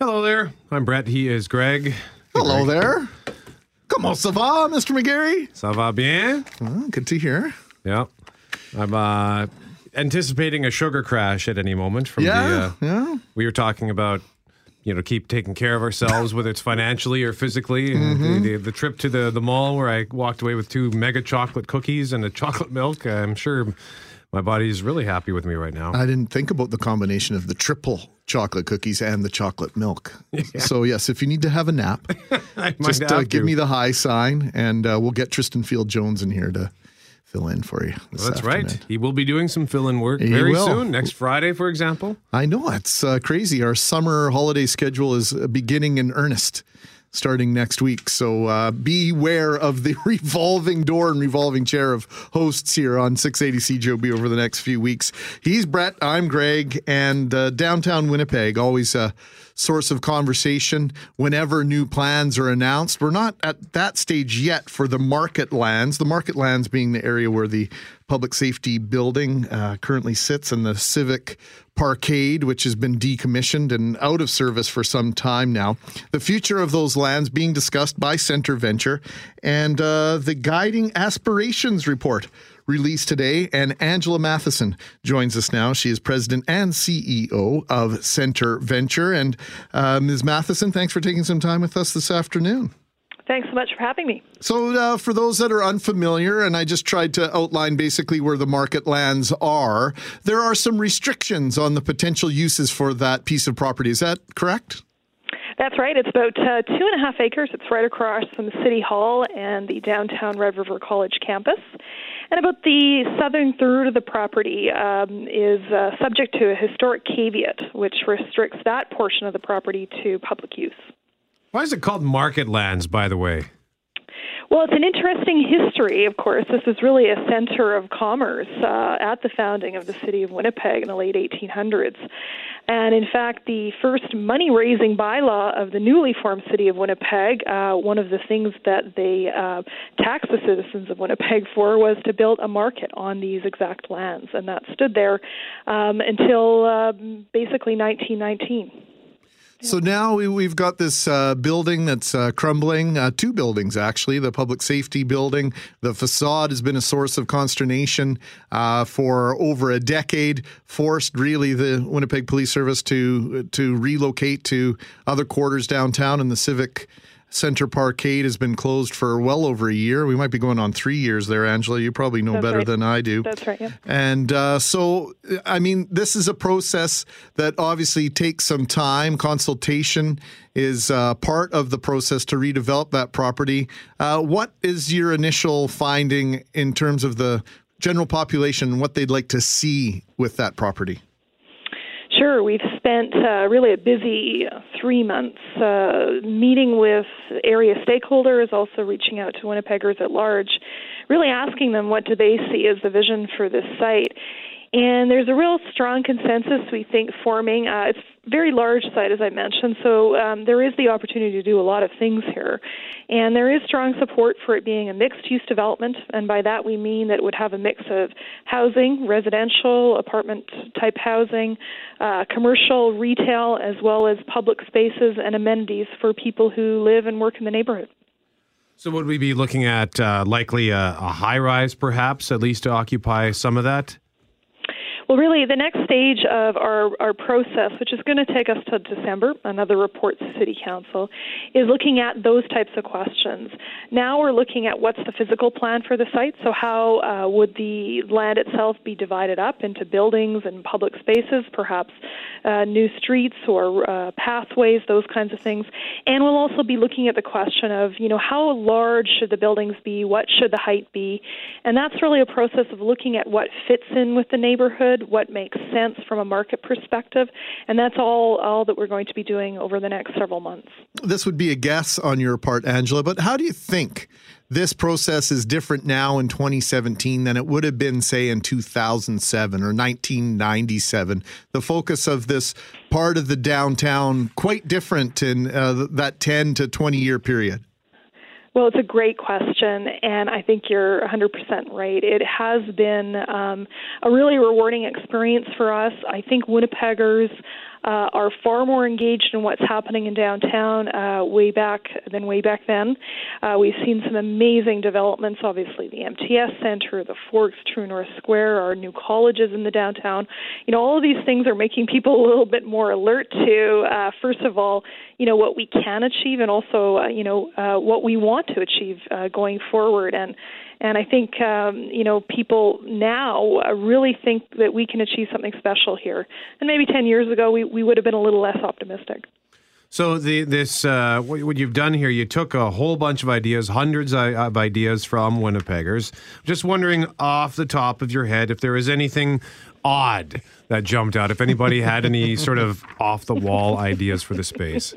Hello there. I'm Brett. He is Greg. Hello there. Comment ça va, Mr. McGarry? Ça va bien? Oh, good to hear. Yeah. I'm uh, anticipating a sugar crash at any moment from Yeah, the. Uh, yeah. we were talking about, you know, keep taking care of ourselves, whether it's financially or physically. Mm-hmm. The, the, the trip to the, the mall where I walked away with two mega chocolate cookies and a chocolate milk. I'm sure my body's really happy with me right now. I didn't think about the combination of the triple chocolate cookies and the chocolate milk. So, yes, if you need to have a nap, just uh, give me the high sign and uh, we'll get Tristan Field Jones in here to fill in for you. this That's afternoon. right. He will be doing some fill-in work He very will. soon. Next Friday, for example. I know it's uh, crazy. Our summer holiday schedule is beginning in earnest starting next week. So uh, beware of the revolving door and revolving chair of hosts here on 680 CJOB over the next few weeks. He's Brett, I'm Greg, and uh, downtown Winnipeg, always a source of conversation whenever new plans are announced. We're not at that stage yet for the market lands, the market lands being the area where the public safety building uh, currently sits in the civic parkade, which has been decommissioned and out of service for some time now. The future of those lands being discussed by CentreVenture and uh, the Guiding Aspirations report released today. And Angela Matheson joins us now. She is president and CEO of CentreVenture. And uh, Ms. Matheson, thanks for taking some time with us this afternoon. Thanks so much for having me. So, uh, for those that are unfamiliar, and I just tried to outline basically where the market lands are, there are some restrictions on the potential uses for that piece of property. Is that correct? That's right. It's about uh, two and a half acres. It's right across from City Hall and the downtown Red River College campus. And about the southern third of the property um, is uh, subject to a historic caveat, which restricts that portion of the property to public use. Why is it called Market Lands, by the way? Well, it's an interesting history, of course. This is really a center of commerce uh, at the founding of the city of Winnipeg in the late 1800s. And in fact, the first money raising bylaw of the newly formed city of Winnipeg, uh, one of the things that they uh, taxed the citizens of Winnipeg for was to build a market on these exact lands. And that stood there um, until uh, basically 1919. So now we, we've got this uh, building that's uh, crumbling, uh, two buildings actually, the public safety building. The facade has been a source of consternation uh, for over a decade, forced really the Winnipeg Police Service to, to relocate to other quarters downtown, and the Civic Center Parkade has been closed for well over a year. We might be going on three years there, Angela. You probably know That's better right. than I do. That's right, yeah. And uh, so, I mean, this is a process that obviously takes some time. Consultation is uh, part of the process to redevelop that property. Uh, what is your initial finding in terms of the general population and what they'd like to see with that property? Sure, we've spent uh, really a busy three months uh, meeting with area stakeholders, also reaching out to Winnipeggers at large, really asking them what do they see as the vision for this site. And there's a real strong consensus, we think, forming. Uh, it's very large site, as I mentioned, so um, there is the opportunity to do a lot of things here. And there is strong support for it being a mixed use development, and by that we mean that it would have a mix of housing, residential, apartment type housing, uh, commercial, retail, as well as public spaces and amenities for people who live and work in the neighborhood. So, would we be looking at uh, likely a, a high rise, perhaps, at least to occupy some of that? Well, really, the next stage of our, our process, which is going to take us to December, another report to City Council, is looking at those types of questions. Now we're looking at what's the physical plan for the site. So, how uh, would the land itself be divided up into buildings and public spaces, perhaps uh, new streets or uh, pathways, those kinds of things. And we'll also be looking at the question of, you know, how large should the buildings be? What should the height be? And that's really a process of looking at what fits in with the neighborhood, what makes sense from a market perspective, and that's all all that we're going to be doing over the next several months. This would be a guess on your part, Angela, but how do you think this process is different now in 2017 than it would have been, say, in 2007 or 1997? The focus of this part of the downtown quite different in uh, that 10 to 20 year period. Well, it's a great question, and I think you're 100% right. It has been um, a really rewarding experience for us. I think Winnipeggers uh, are far more engaged in what's happening in downtown uh, way back than way back then. Uh, we've seen some amazing developments. Obviously, the MTS Center, the Forks, True North Square, our new colleges in the downtown. You know, all of these things are making people a little bit more alert to, uh, first of all, you know what we can achieve, and also, uh, you know, uh, what we want to achieve uh, going forward. And and I think um, you know people now uh, really think that we can achieve something special here. And maybe 10 years ago, we, we would have been a little less optimistic. So the this uh, what, what you've done here, you took a whole bunch of ideas, hundreds of ideas from Winnipeggers. Just wondering off the top of your head if there is anything odd that jumped out. If anybody had any sort of off the wall ideas for the space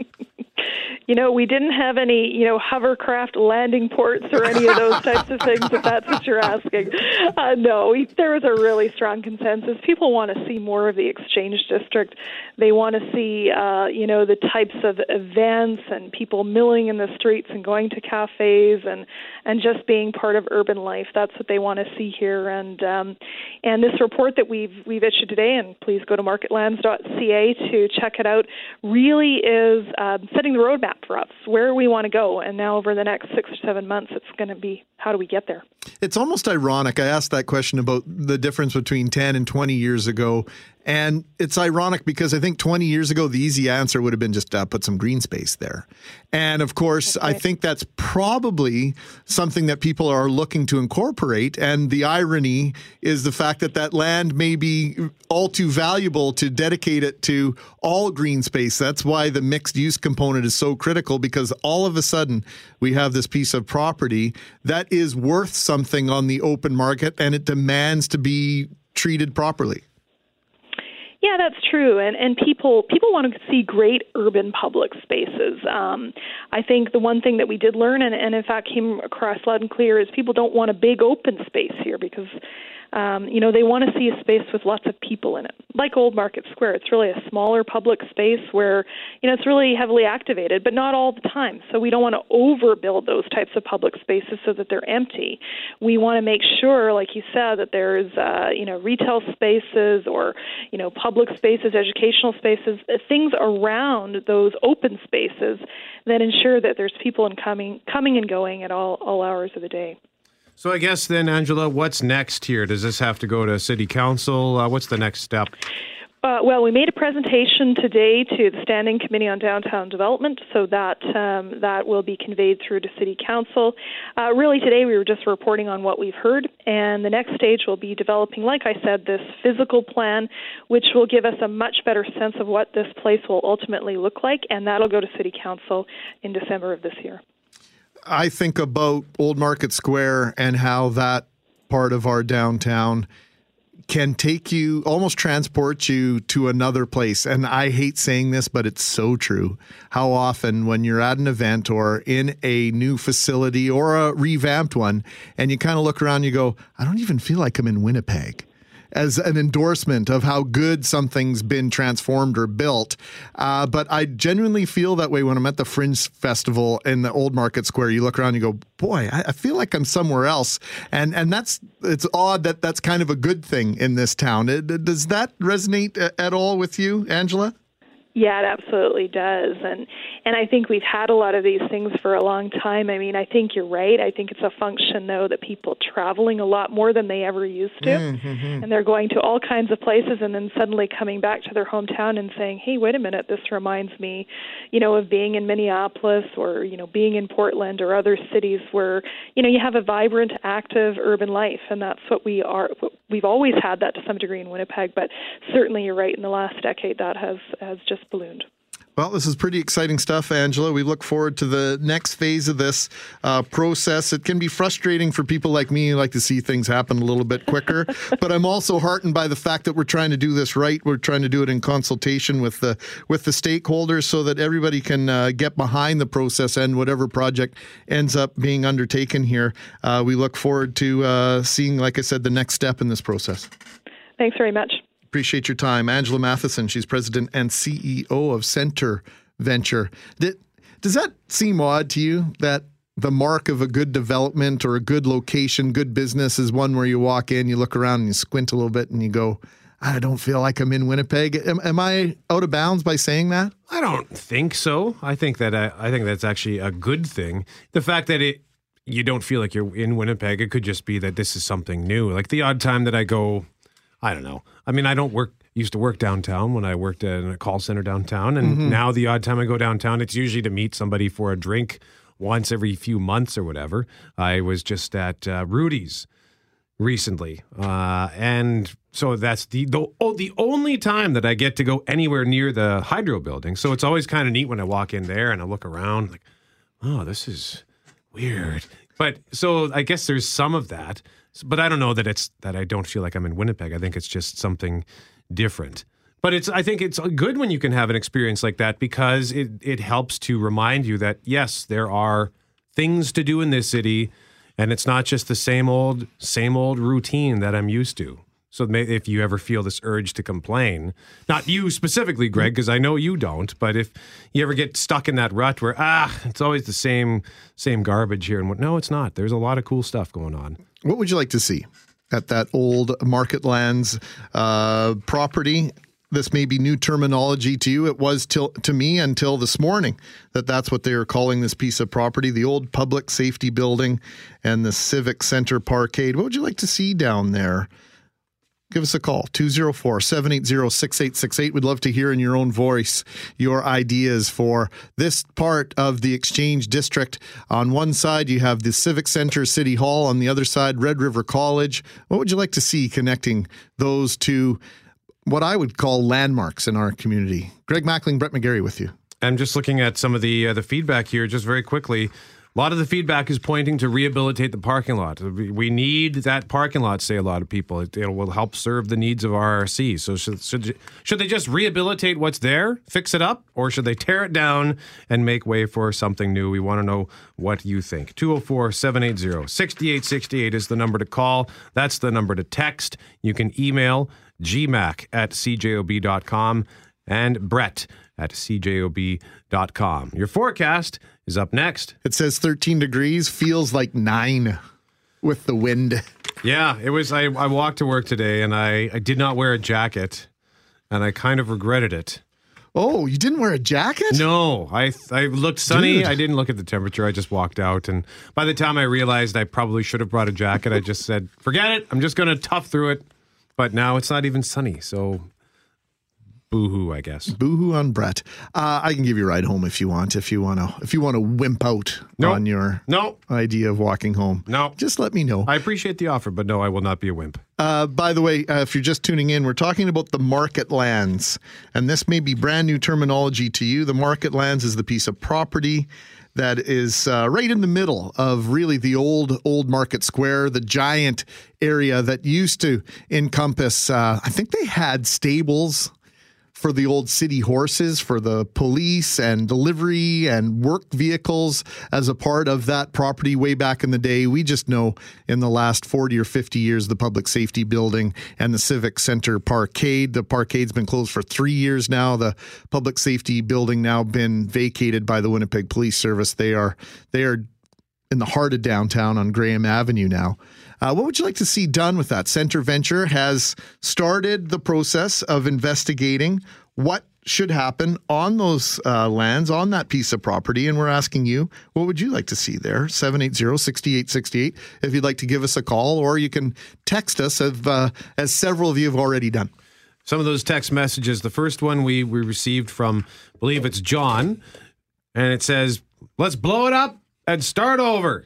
you know, we didn't have any, you know, hovercraft landing ports or any of those types of things, if that's what you're asking. Uh, no, we, there was a really strong consensus. People want to see more of the exchange district. They want to see, uh, you know, the types of events and people milling in the streets and going to cafes and and just being part of urban life. That's what they want to see here. And um, and this report that we've we've issued today, and please go to marketlands.ca to check it out, really is uh, setting the roadmap for us, where we want to go. And now over the next six or seven months, it's going to be how do we get there? It's almost ironic. I asked that question about the difference between 10 and 20 years ago. And it's ironic because I think 20 years ago, the easy answer would have been just uh, put some green space there. And of course. I think that's probably something that people are looking to incorporate. And the irony is the fact that that land may be all too valuable to dedicate it to all green space. That's why the mixed use component is so critical because all of a sudden we have this piece of property that is worth something on the open market and it demands to be treated properly. Yeah, that's true, and and people people want to see great urban public spaces. Um, I think the one thing that we did learn, and, and in fact came across loud and clear, is people don't want a big open space here because um, you know, they want to see a space with lots of people in it, like Old Market Square. It's really a smaller public space where, you know, it's really heavily activated, but not all the time. So we don't want to overbuild those types of public spaces so that they're empty. We want to make sure, like you said, that there's, uh, you know, retail spaces or, you know, public spaces, educational spaces, uh, things around those open spaces that ensure that there's people in coming, coming and going at all, all hours of the day. So I guess then, Angela, what's next here? Does this have to go to City Council? Uh, what's the next step? Uh, well, we made a presentation today to the Standing Committee on Downtown Development, so that um, that will be conveyed through to City Council. Uh, really, today we were just reporting on what we've heard, and the next stage will be developing, like I said, this physical plan, which will give us a much better sense of what this place will ultimately look like, and that'll go to City Council in December of this year. I think about Old Market Square and how that part of our downtown can take you almost transport you to another place. And i hate saying this but it's so true. How often when you're at an event or in a new facility or a revamped one and you kind of look around you go i don't even feel like i'm in winnipeg as an endorsement of how good something's been transformed or built. Uh, but I genuinely feel that way when I'm at the Fringe Festival in the Old Market Square. You look around, you go, boy, I, I feel like I'm somewhere else, and and that's it's odd that that's kind of a good thing in this town. It, does that resonate at all with you, Angela? Yeah, it absolutely does. And and I think we've had a lot of these things for a long time. I mean, I think you're right. I think it's a function though that people traveling a lot more than they ever used to. Mm-hmm. And they're going to all kinds of places and then suddenly coming back to their hometown and saying, "Hey, wait a minute, this reminds me, you know, of being in Minneapolis or, you know, being in Portland or other cities where, you know, you have a vibrant, active urban life." And that's what we are we've always had that to some degree in Winnipeg, but certainly you're right in the last decade that has has just just ballooned. Well, this is pretty exciting stuff, Angela. We look forward to the next phase of this uh, process. It can be frustrating for people like me who like to see things happen a little bit quicker, but I'm also heartened by the fact that we're trying to do this right. We're trying to do it in consultation with the with the stakeholders so that everybody can uh, get behind the process and whatever project ends up being undertaken here. Uh, we look forward to uh, seeing, like I said, the next step in this process. Thanks very much. Appreciate your time. Angela Matheson, she's president and CEO of Center Venture. Did, does that seem odd to you that the mark of a good development or a good location, good business is one where you walk in, you look around and you squint a little bit and you go, I don't feel like I'm in Winnipeg. Am, am I out of bounds by saying that? I don't think so. I think that uh, I think that's actually a good thing. The fact that it you don't feel like you're in Winnipeg, it could just be that this is something new. Like the odd time that I go, I don't know. I mean, I don't work used to work downtown when I worked in a call center downtown, and Mm-hmm. now the odd time I go downtown, it's usually to meet somebody for a drink once every few months or whatever. I was just at uh, Rudy's recently, uh, and so that's the the, oh, the only time that I get to go anywhere near the hydro building. So it's always kind of neat when I walk in there and I look around, like, oh, this is weird. But so I guess there's some of that, but I don't know that it's that I don't feel like I'm in Winnipeg. I think it's just something different. But it's I think it's good when you can have an experience like that because it it helps to remind you that yes, there are things to do in this city and it's not just the same old same old routine that I'm used to. So if you ever feel this urge to complain, not you specifically, Greg, because I know you don't, but if you ever get stuck in that rut where ah, it's always the same same garbage here, and? No, it's not. There's a lot of cool stuff going on. What would you like to see at that old Market Lands uh, property? This may be new terminology to you. It was till, to me until this morning that that's what they are calling this piece of property the old public safety building and the Civic Center Parkade. What would you like to see down there? Give us a call, 204 780 6868. We'd love to hear in your own voice your ideas for this part of the Exchange District. On one side, you have the Civic Center, City Hall. On the other side, Red River College. What would you like to see connecting those two, what I would call landmarks in our community? Greg Mackling, Brett McGarry with you. I'm just looking at some of the uh, the feedback here, just very quickly. A lot of the feedback is pointing to rehabilitate the parking lot. We need that parking lot, say a lot of people. It, it will help serve the needs of RRC. So should, should should they just rehabilitate what's there, fix it up, or should they tear it down and make way for something new? We want to know what you think. 204 780 6868 is the number to call. That's the number to text. You can email gmac at cjob.com and Brett at cjob.com. Your forecast is up next. It says 13 degrees, feels like nine with the wind. Yeah, it was. I, I walked to work today and I, I did not wear a jacket and I kind of regretted it. Oh, you didn't wear a jacket? No, I I looked sunny. Dude. I didn't look at the temperature. I just walked out, and by the time I realized I probably should have brought a jacket, I just said, "Forget it. I'm just going to tough through it." But now it's not even sunny, so boo-hoo, I guess. Boohoo on Brett. Uh, I can give you a ride home if you want. If you want to, if you want to wimp out Nope. on your No, idea of walking home, no. just let me know. I appreciate the offer, but no, I will not be a wimp. Uh, by the way, uh, if you're just tuning in, we're talking about the market lands, and this may be brand new terminology to you. The market lands is the piece of property that is uh, right in the middle of really the old old market square, the giant area that used to encompass. Uh, I think they had stables for the old city horses, for the police and delivery and work vehicles as a part of that property way back in the day. We just know in the last 40 or 50 years, the public safety building and the Civic Center Parkade. The parkade's been closed for three years now. The public safety building now been vacated by the Winnipeg Police Service. They are, they are in the heart of downtown on Graham Avenue now. Uh, what would you like to see done with that? CentreVenture has started the process of investigating what should happen on those uh, lands, on that piece of property. And we're asking you, what would you like to see there? 780 6868. If you'd like to give us a call, or you can text us, as, uh, as several of you have already done. Some of those text messages. The first one we, we received from, I believe it's John, and it says, "Let's blow it up and start over."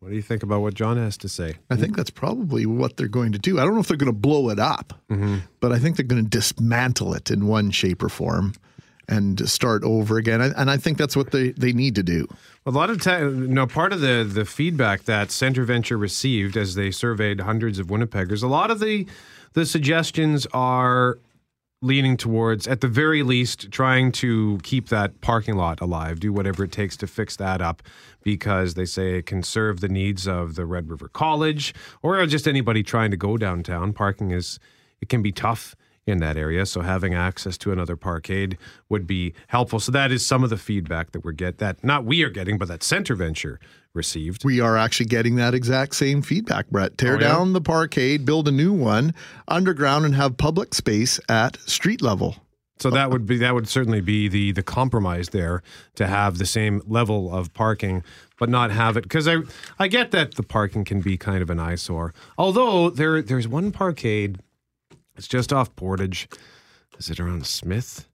What do you think about what John has to say? I think that's probably what they're going to do. I don't know if they're going to blow it up, mm-hmm. but I think they're going to dismantle it in one shape or form and start over again. And I think that's what they, they need to do. A lot of time, no, part of the the feedback that CentreVenture received as they surveyed hundreds of Winnipeggers, a lot of the the suggestions are leaning towards, at the very least, trying to keep that parking lot alive, do whatever it takes to fix that up, because they say it can serve the needs of the Red River College or just anybody trying to go downtown. Parking is it can be tough in that area. So having access to another parkade would be helpful. So that is some of the feedback that we're get that not we are getting, but that CentreVenture received. We are actually getting that exact same feedback, Brett. Tear Oh, yeah? down the parkade, build a new one underground, and have public space at street level. So that would be that would certainly be the the compromise there to have the same level of parking, but not have it because I I get that the parking can be kind of an eyesore. Although there there's one parkade, it's just off Portage. Is it around Smith?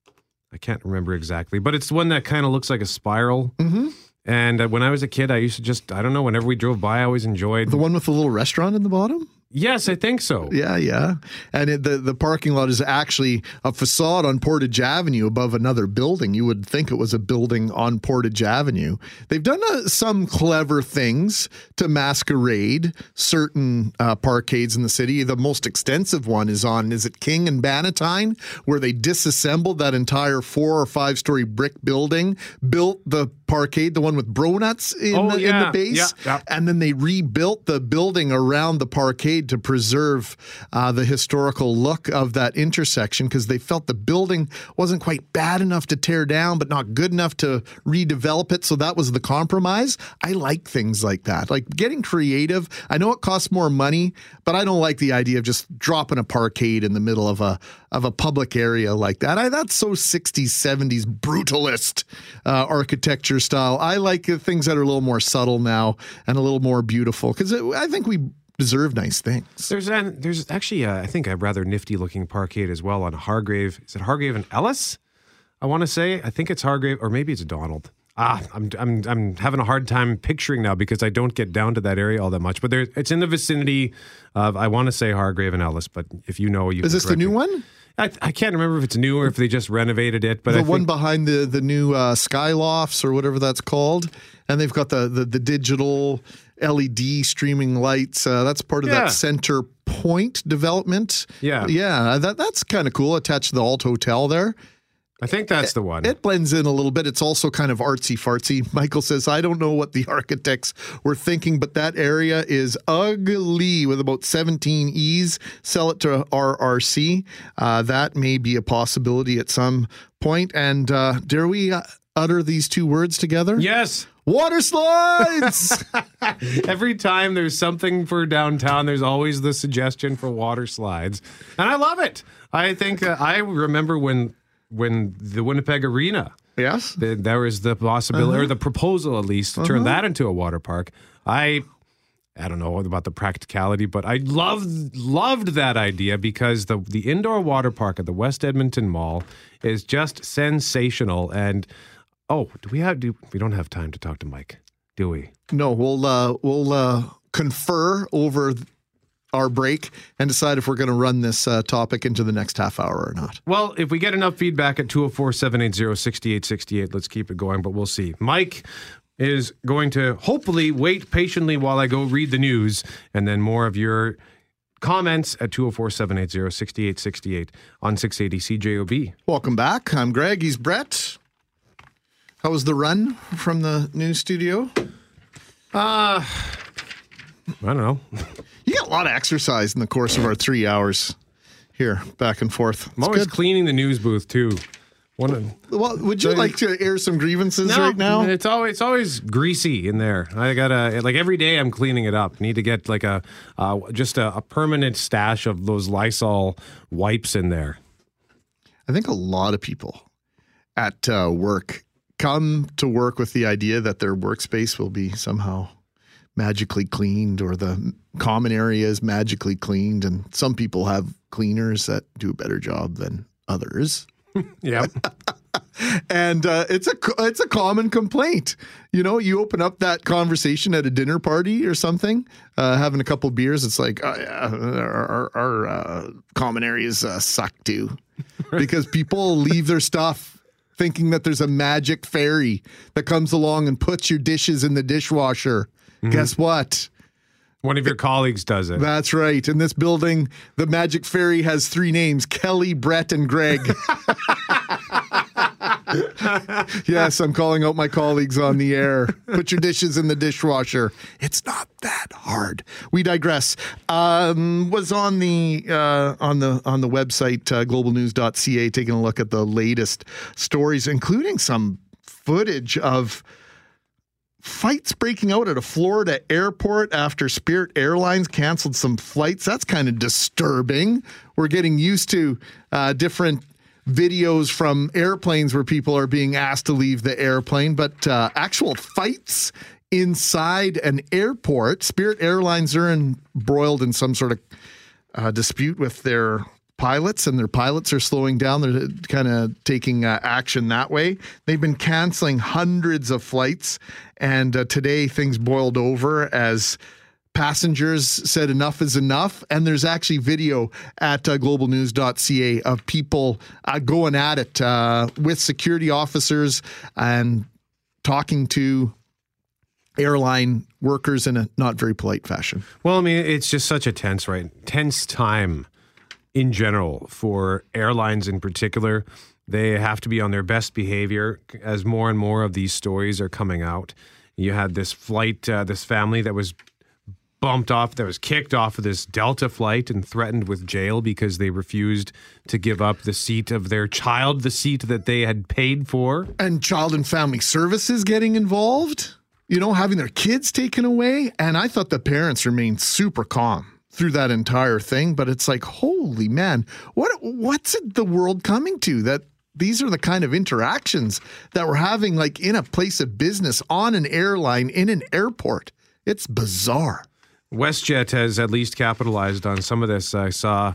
I can't remember exactly, but it's one that kind of looks like a spiral. Mm-hmm. And uh, when I was a kid, I used to just I don't know. Whenever we drove by, I always enjoyed. The one with the little restaurant in the bottom? Yes, I think so. Yeah, yeah. And it, the the parking lot is actually a facade on Portage Avenue above another building. You would think it was a building on Portage Avenue. They've done uh, some clever things to masquerade certain uh, parkades in the city. The most extensive one is on is it King and Bannatyne, where they disassembled that entire four or five story brick building, built the parkade, the one with bronuts in, Oh, the, in the base, Yeah, yeah. and then they rebuilt the building around the parkade to preserve uh, the historical look of that intersection because they felt the building wasn't quite bad enough to tear down, but not good enough to redevelop it. So that was the compromise. I like things like that, like getting creative. I know it costs more money, but I don't like the idea of just dropping a parkade in the middle of a of a public area like that. I, that's so 60s, 70s brutalist uh, architecture style. I like uh, things that are a little more subtle now and a little more beautiful because I think we deserve nice things. There's an, there's actually a, I think a rather nifty looking parkade as well on Hargrave. Is it Hargrave and Ellis? I want to say I think it's Hargrave or maybe it's Donald. Ah, I'm I'm I'm having a hard time picturing now because I don't get down to that area all that much. But there, it's in the vicinity of I want to say Hargrave and Ellis. But if you know, you Is this the new me. one? I, I can't remember if it's new or if they just renovated it. But the I one think, behind the the new uh, Skylofts or whatever that's called, and they've got the the, the digital LED streaming lights. Uh, that's part of Yeah. that center point development. Yeah. yeah, that that's kind of cool. Attached to the Alt Hotel there. I think that's the one. It blends in a little bit. It's also kind of artsy fartsy. Michael says, I don't know what the architects were thinking, but that area is ugly with about 17 E's. Sell it to RRC. Uh, that may be a possibility at some point. And uh, dare we uh, utter these two words together? yes. Water slides! Every time there's something for downtown, there's always the suggestion for water slides, and I love it. I think uh, I remember when when the Winnipeg Arena yes. the, there was the possibility or the proposal at least to turn that into a water park. I I don't know about the practicality, but I loved loved that idea because the the indoor water park at the West Edmonton Mall is just sensational. And oh, do we have do we don't have time to talk to Mike, do we? No, we'll uh, we'll uh, confer over our break and decide if we're going to run this uh, topic into the next half hour or not. Well, if we get enough feedback at 204 780 6868, let's keep it going, but we'll see. Mike is going to hopefully wait patiently while I go read the news and then more of your comments at 204 780 6868 on 680 CJOB. Welcome back. I'm Greg. He's Brett. How was the run from the news studio? Uh, I don't know. Got a lot of exercise in the course of our three hours here, back and forth. I'm always cleaning the news booth too. One of, Well, would you like to air some grievances right now? It's always it's always greasy in there. I gotta like every day I'm cleaning it up. Need to get like a uh, just a, a permanent stash of those Lysol wipes in there. I think a lot of people at uh, work come to work with the idea that their workspace will be somehow magically cleaned or the common area is magically cleaned. And some people have cleaners that do a better job than others. Yeah. and uh, it's a it's a common complaint. You know, you open up that conversation at a dinner party or something, uh, having a couple beers. It's like, oh, yeah, our, our, our uh, common areas uh, suck too, because people leave their stuff thinking that there's a magic fairy that comes along and puts your dishes in the dishwasher. Guess what? One of your colleagues does it. That's right. In this building, the magic fairy has three names: Kelly, Brett, and Greg. yes, I'm calling out my colleagues on the air. Put your dishes in the dishwasher. It's not that hard. We digress. Um, was on the uh, on the on the website uh, globalnews.ca taking a look at the latest stories, including some footage of fights breaking out at a Florida airport after Spirit Airlines canceled some flights. That's kind of disturbing. We're getting used to uh, different videos from airplanes where people are being asked to leave the airplane, but uh, actual fights inside an airport. Spirit Airlines are embroiled in some sort of uh, dispute with their pilots, and their pilots are slowing down. They're kind of taking uh, action that way. They've been canceling hundreds of flights, and uh, today things boiled over as passengers said enough is enough. And there's actually video at uh, globalnews.ca of people uh, going at it uh, with security officers and talking to airline workers in a not very polite fashion. Well, I mean, it's just such a tense, right? Tense time in general for airlines in particular. They have to be on their best behavior as more and more of these stories are coming out. You had this flight, uh, this family that was bumped off, that was kicked off of this Delta flight and threatened with jail because they refused to give up the seat of their child, the seat that they had paid for. And child and family services getting involved, you know, having their kids taken away. And I thought the parents remained super calm through that entire thing, but it's like, holy man, what what's the world coming to that these are the kind of interactions that we're having like in a place of business on an airline in an airport. It's bizarre. WestJet has at least capitalized on some of this. I saw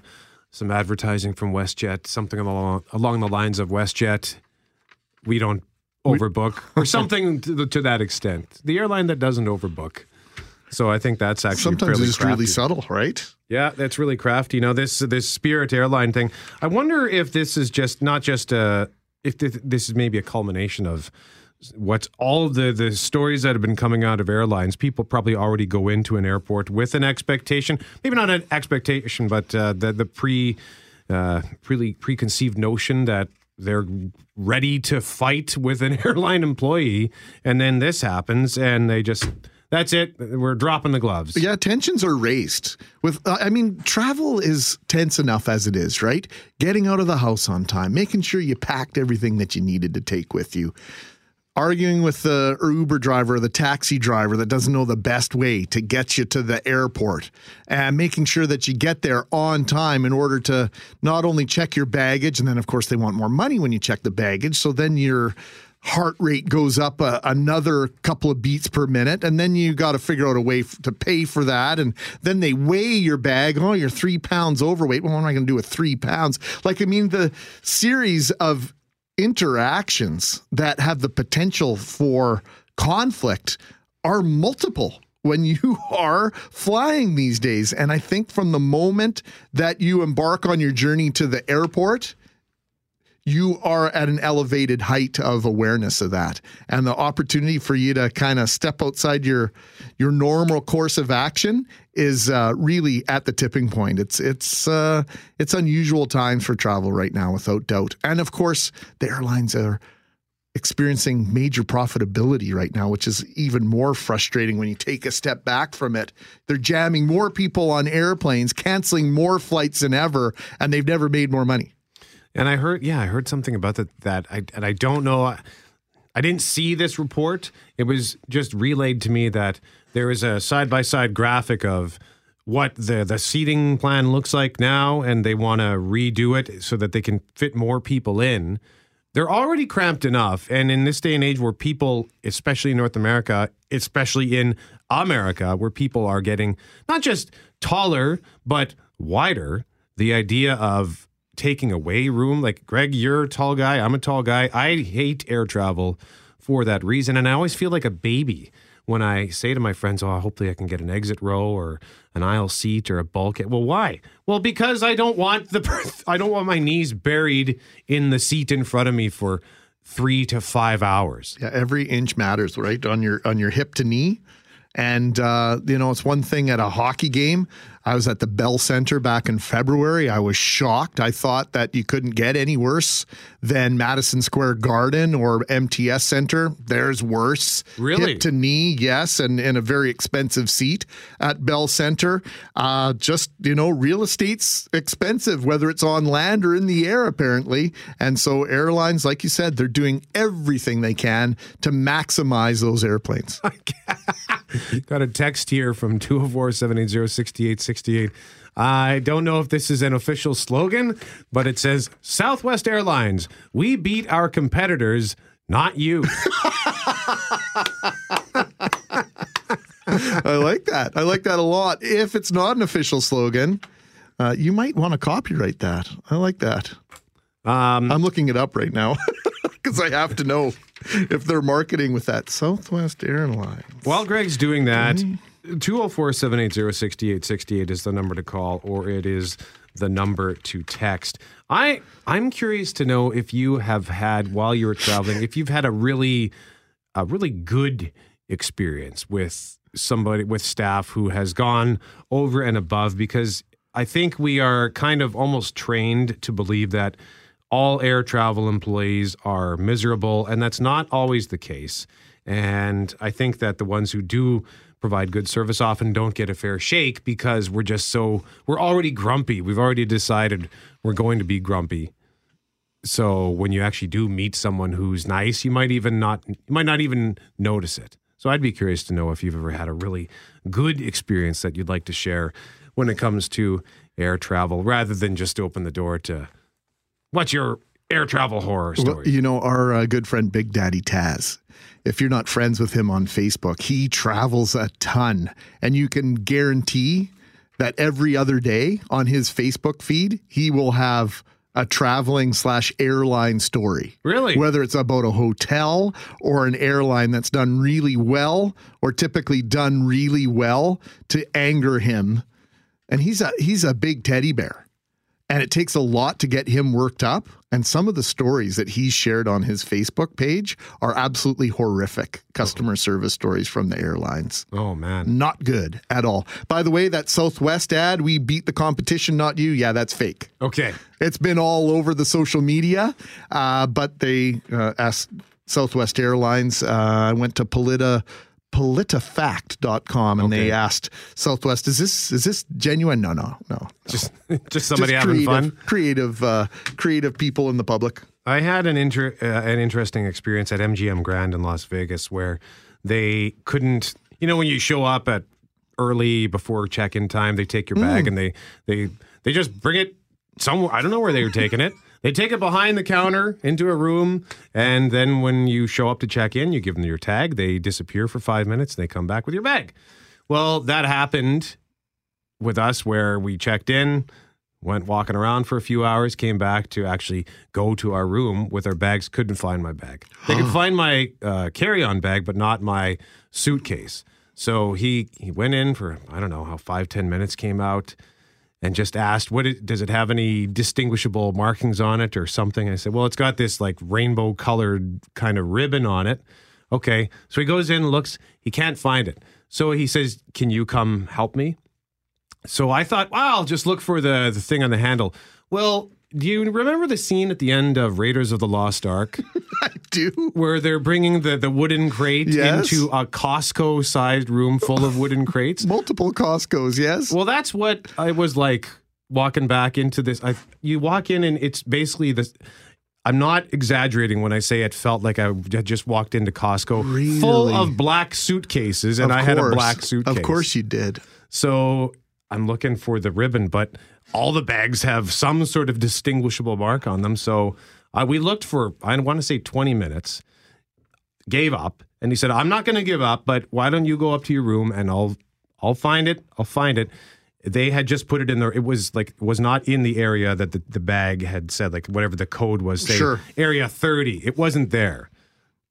some advertising from WestJet, something along along the lines of WestJet, we don't overbook, or something to, to, that extent. The airline that doesn't overbook. So I think that's actually sometimes it's crafty. really subtle, right? Yeah, that's really crafty. You know, this this Spirit airline thing. I wonder if this is just not just a if this is maybe a culmination of what's all the the stories that have been coming out of airlines people probably already go into an airport with an expectation maybe not an expectation but uh, the the pre uh, pre preconceived notion that they're ready to fight with an airline employee and then this happens and they just that's it. We're dropping the gloves. Yeah tensions are raised with uh, i mean travel is tense enough as it is right? Getting out of the house on time making sure you packed everything that you needed to take with you. Arguing with the Uber driver or the taxi driver that doesn't know the best way to get you to the airport and making sure that you get there on time in order to not only check your baggage and then of course they want more money when you check the baggage so then your heart rate goes up a, another couple of beats per minute and then you got to figure out a way f- to pay for that and then they weigh your bag oh you're three pounds overweight well what am i going to do with three pounds like i mean the series of interactions that have the potential for conflict are multiple when you are flying these days. And I think from the moment that you embark on your journey to the airport, you are at an elevated height of awareness of that. And the opportunity for you to kind of step outside your your normal course of action is uh, really at the tipping point. It's it's uh, it's unusual times for travel right now without doubt. And of course the airlines are experiencing major profitability right now which is even more frustrating when you take a step back from it. They're jamming more people on airplanes canceling more flights than ever and they've never made more money and I heard, yeah, I heard something about that. That I and I don't know. I didn't see this report. It was just relayed to me that there is a side by side graphic of what the the seating plan looks like now, and they want to redo it so that they can fit more people in. They're already cramped enough, and in this day and age, where people, especially in North America, especially in America, where people are getting not just taller but wider, the idea of taking away room. Like, Greg, you're a tall guy. I'm a tall guy. I hate air travel for that reason. And I always feel like a baby when I say to my friends, oh, hopefully I can get an exit row or an aisle seat or a bulkhead. Well, why? Well, because I don't want the I don't want my knees buried in the seat in front of me for three to five hours. Yeah, every inch matters, right? On your on your hip to knee And, uh, you know, it's one thing at a hockey game. I was at the Bell Center back in February. I was shocked. I thought that you couldn't get any worse than Madison Square Garden or MTS Center. There's worse. Really? Hip to knee, yes, and in a very expensive seat at Bell Center. Uh, just, you know, real estate's expensive, whether it's on land or in the air, apparently. And so airlines, like you said, they're doing everything they can to maximize those airplanes. Got a text here from 204 780 6868. I don't know if this is an official slogan, but it says Southwest Airlines, we beat our competitors, not you. I like that. I like that a lot. If it's not an official slogan, uh, you might want to copyright that. I like that. Um, I'm looking it up right now because I have to know if they're marketing with that Southwest Airlines. while Greg's doing that, 204 780 6868 is the number to call, or it is the number to text. I, I'm curious to know if you have had, while you were traveling, if you've had a really, a really good experience with somebody, with staff who has gone over and above, because I think we are kind of almost trained to believe that all air travel employees are miserable, and that's not always the case. And I think that the ones who do provide good service often don't get a fair shake because we're just so we're already grumpy. We've already decided we're going to be grumpy. So when you actually do meet someone who's nice, you might even not you might not even notice it. So I'd be curious to know if you've ever had a really good experience that you'd like to share when it comes to air travel rather than just open the door to what's your air travel horror story. Well, you know, our uh, good friend Big Daddy Taz, if you're not friends with him on Facebook, he travels a ton. And you can guarantee that every other day on his Facebook feed, he will have a traveling slash airline story. Really? Whether it's about a hotel or an airline that's done really well or typically done really well to anger him. And he's a he's a big teddy bear. And it takes a lot to get him worked up. And some of the stories that he's shared on his Facebook page are absolutely horrific customer service stories from the airlines. oh man. Not good at all. By the way, that Southwest ad, we beat the competition, not you. Yeah, that's fake. Okay. It's been all over the social media, uh, but they uh, asked Southwest Airlines. Uh, I went to Polita politifact.com and they asked Southwest, is this is this genuine? No, no, no. Just just somebody Just having creative, fun. Creative, uh, creative people in the public. I had an inter- uh, an interesting experience at MGM Grand in Las Vegas where they couldn't. You know, when you show up at early before check-in time, they take your bag and they they they just bring it somewhere. I don't know where they were taking it. They take it behind the counter into a room, and then when you show up to check in, you give them your tag. They disappear for five minutes. and They come back with your bag. Well, that happened with us where we checked in, went walking around for a few hours, came back to actually go to our room with our bags. Couldn't find my bag. They could find my uh, carry-on bag, but not my suitcase. So he he went in for I don't know how five ten minutes, came out and just asked, "What it, does it have any distinguishable markings on it or something?" I said, "Well, it's got this like rainbow colored kind of ribbon on it." Okay, so he goes in, looks, he can't find it. So he says, "Can you come help me?" So I thought, wow, I'll just look for the, the thing on the handle. Well, do you remember the scene at the end of Raiders of the Lost Ark I do. where they're bringing the, the wooden crate Yes. into a Costco sized room full of wooden crates? Multiple Costco's, yes. Well, that's what I was like walking back into this. I, you walk in and it's basically this. I'm not exaggerating when I say it felt like I had just walked into Costco full of black suitcases, and Of I had a black suitcase. Of course you did. So I'm looking for the ribbon, but all the bags have some sort of distinguishable mark on them. So uh, we looked for, I want to say 20 minutes, gave up, and he said, I'm not going to give up, but why don't you go up to your room and I'll, I'll find it. I'll find it. They had just put it in there. It was like was not in the area that the, the bag had said, like whatever the code was, say Sure. area 30. It wasn't there.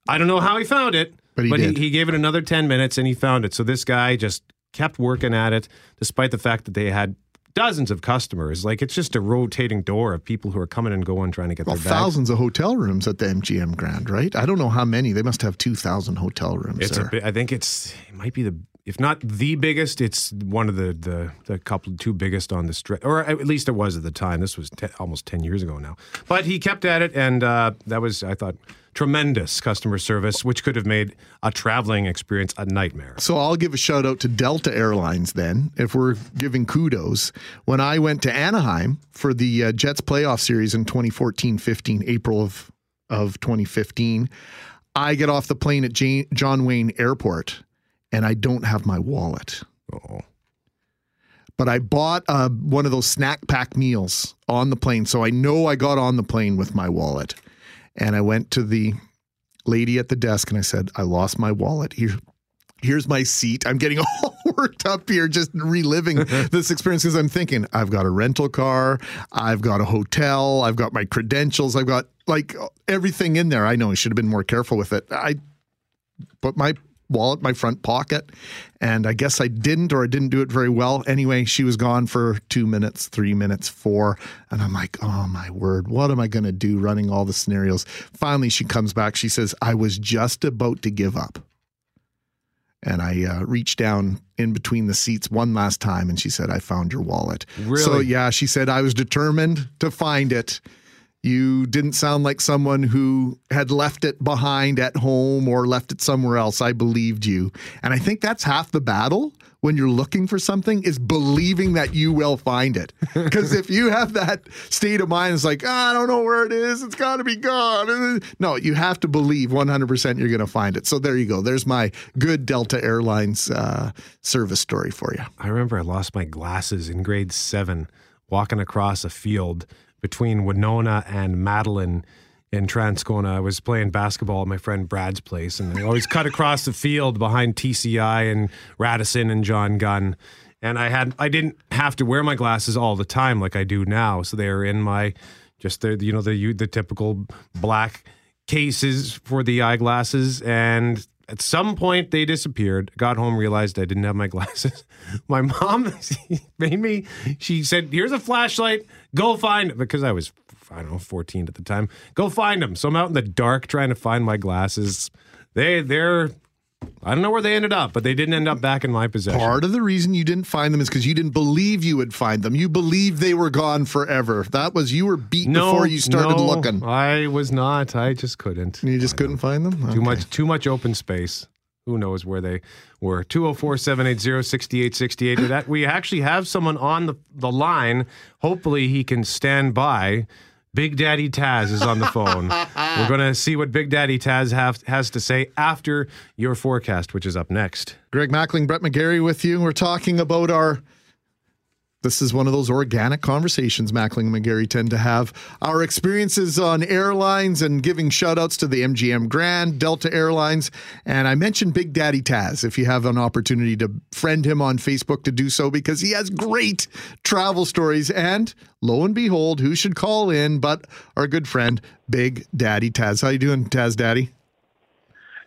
I don't know how he found it, But he did. he gave it another 10 minutes and he found it. So this guy just kept working at it despite the fact that they had dozens of customers. Like it's just a rotating door of people who are coming and going trying to get Well, their bags. thousands of hotel rooms at the MGM Grand, right? I don't know how many. They must have 2,000 hotel rooms It's there. bit, I think it's it might be the if not the biggest, it's one of the the, the couple two biggest on the stretch, or at least it was at the time. This was te- almost ten years ago now. But he kept at it, and uh, that was I thought tremendous customer service, which could have made a traveling experience a nightmare. So I'll give a shout out to Delta Airlines then, if we're giving kudos. When I went to Anaheim for the uh, Jets playoff series in 2014-15, April of of 2015, I get off the plane at J- John Wayne Airport and I don't have my wallet. Oh. But I bought uh, one of those snack pack meals on the plane, so I know I got on the plane with my wallet. And I went to the lady at the desk and I said, I lost my wallet. Here, here's my seat. I'm getting all worked up here, just reliving this experience because I'm thinking, I've got a rental car, I've got a hotel, I've got my credentials, I've got like everything in there. I know I should have been more careful with it. I put my wallet in my front pocket and I guess I didn't or I didn't do it very well. Anyway, she was gone for two minutes, three minutes, four. And I'm like, oh my word, what am I going to do running all the scenarios? Finally, she comes back. She says, I was just about to give up. And I uh, reached down in between the seats one last time and she said, I found your wallet. Really? So, yeah, she said, I was determined to find it. You didn't sound like someone who had left it behind at home or left it somewhere else. I believed you. And I think that's half the battle when you're looking for something is believing that you will find it. Because if you have that state of mind, it's like, oh, I don't know where it is. It's got to be gone. No, you have to believe 100% you're going to find it. So there you go. There's my good Delta Airlines uh, service story for you. I remember I lost my glasses in grade seven walking across a field between Winona and Madeline in Transcona. I was playing basketball at my friend Brad's place, and I always cut across the field behind TCI and Radisson and John Gunn. And I had I didn't have to wear my glasses all the time like I do now, so they are in my just the you know the the typical black cases for the eyeglasses and at some point they disappeared. Got home realized i didn't have my glasses. My mom made me she said here's a flashlight. Go find it because i was i don't know 14 at the time. Go find them so i'm out in the dark trying to find my glasses. They they're I don't know where they ended up, but they didn't end up back in my possession. Part of the reason you didn't find them is because you didn't believe you would find them. You believed they were gone forever. That was you were beat no, before you started no, looking. I was not. I just couldn't. You just I couldn't find them. Too much. Too much open space. Who knows where they were? 204-780-6868. That we actually have someone on the the line. Hopefully, he can stand by. Big Daddy Taz is on the phone. We're going to see what Big Daddy Taz have, has to say after your forecast, which is up next. Greg Mackling, Brett McGarry with you. We're talking about our. This is one of those organic conversations Mackling and McGarry tend to have. Our experiences on airlines and giving shout outs to the MGM Grand, Delta Airlines. And I mentioned Big Daddy Taz if you have an opportunity to friend him on Facebook to do so because he has great travel stories. And lo and behold, who should call in but our good friend, Big Daddy Taz. How you doing, Taz Daddy?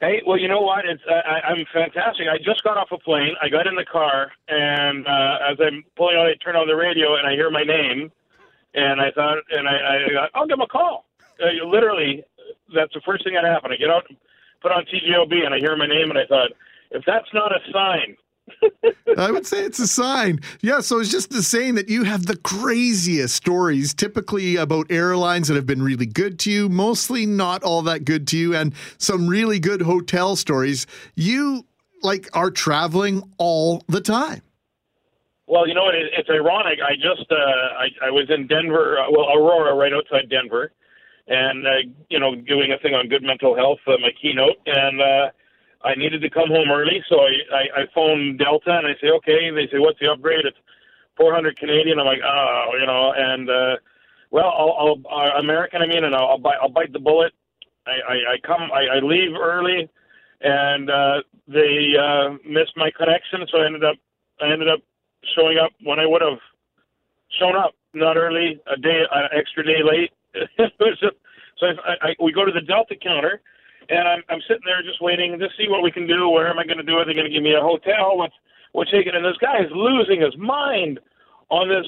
Hey, well, you know what? It's uh, I, I'm fantastic. I just got off a plane. I got in the car, and uh, as I'm pulling out, I turn on the radio, and I hear my name, and I thought, and I, I got, I'll give him a call. Uh, literally, that's the first thing that happened. I get out, put on CJOB, and I hear my name, and I thought, if that's not a sign, I would say it's a sign. Yeah, so it's just the saying that you have the craziest stories, typically about airlines that have been really good to you, mostly not all that good to you, and some really good hotel stories. You like are traveling all the time. Well, you know it's ironic. I just uh, I, I was in Denver, uh, well, Aurora, right outside Denver, and uh, you know, doing a thing on good mental health, uh, my keynote, and uh, I needed to come home early, so I, I I phoned Delta and I say, okay. They say, what's the upgrade? It's 400 Canadian. I'm like, oh, you know, and uh, well, I'll, I'll uh, American. I mean, and I'll, I'll bite I'll bite the bullet. I I, I come I, I leave early, and uh, they uh, missed my connection, so I ended up I ended up showing up when I would have shown up, not early, a day, an extra day late. So I, I, we go to the Delta counter, and I'm, I'm sitting there just waiting to see what we can do. Where am I going to do? It? Are they going to give me a hotel? What's what's taking? And this guy is losing his mind on this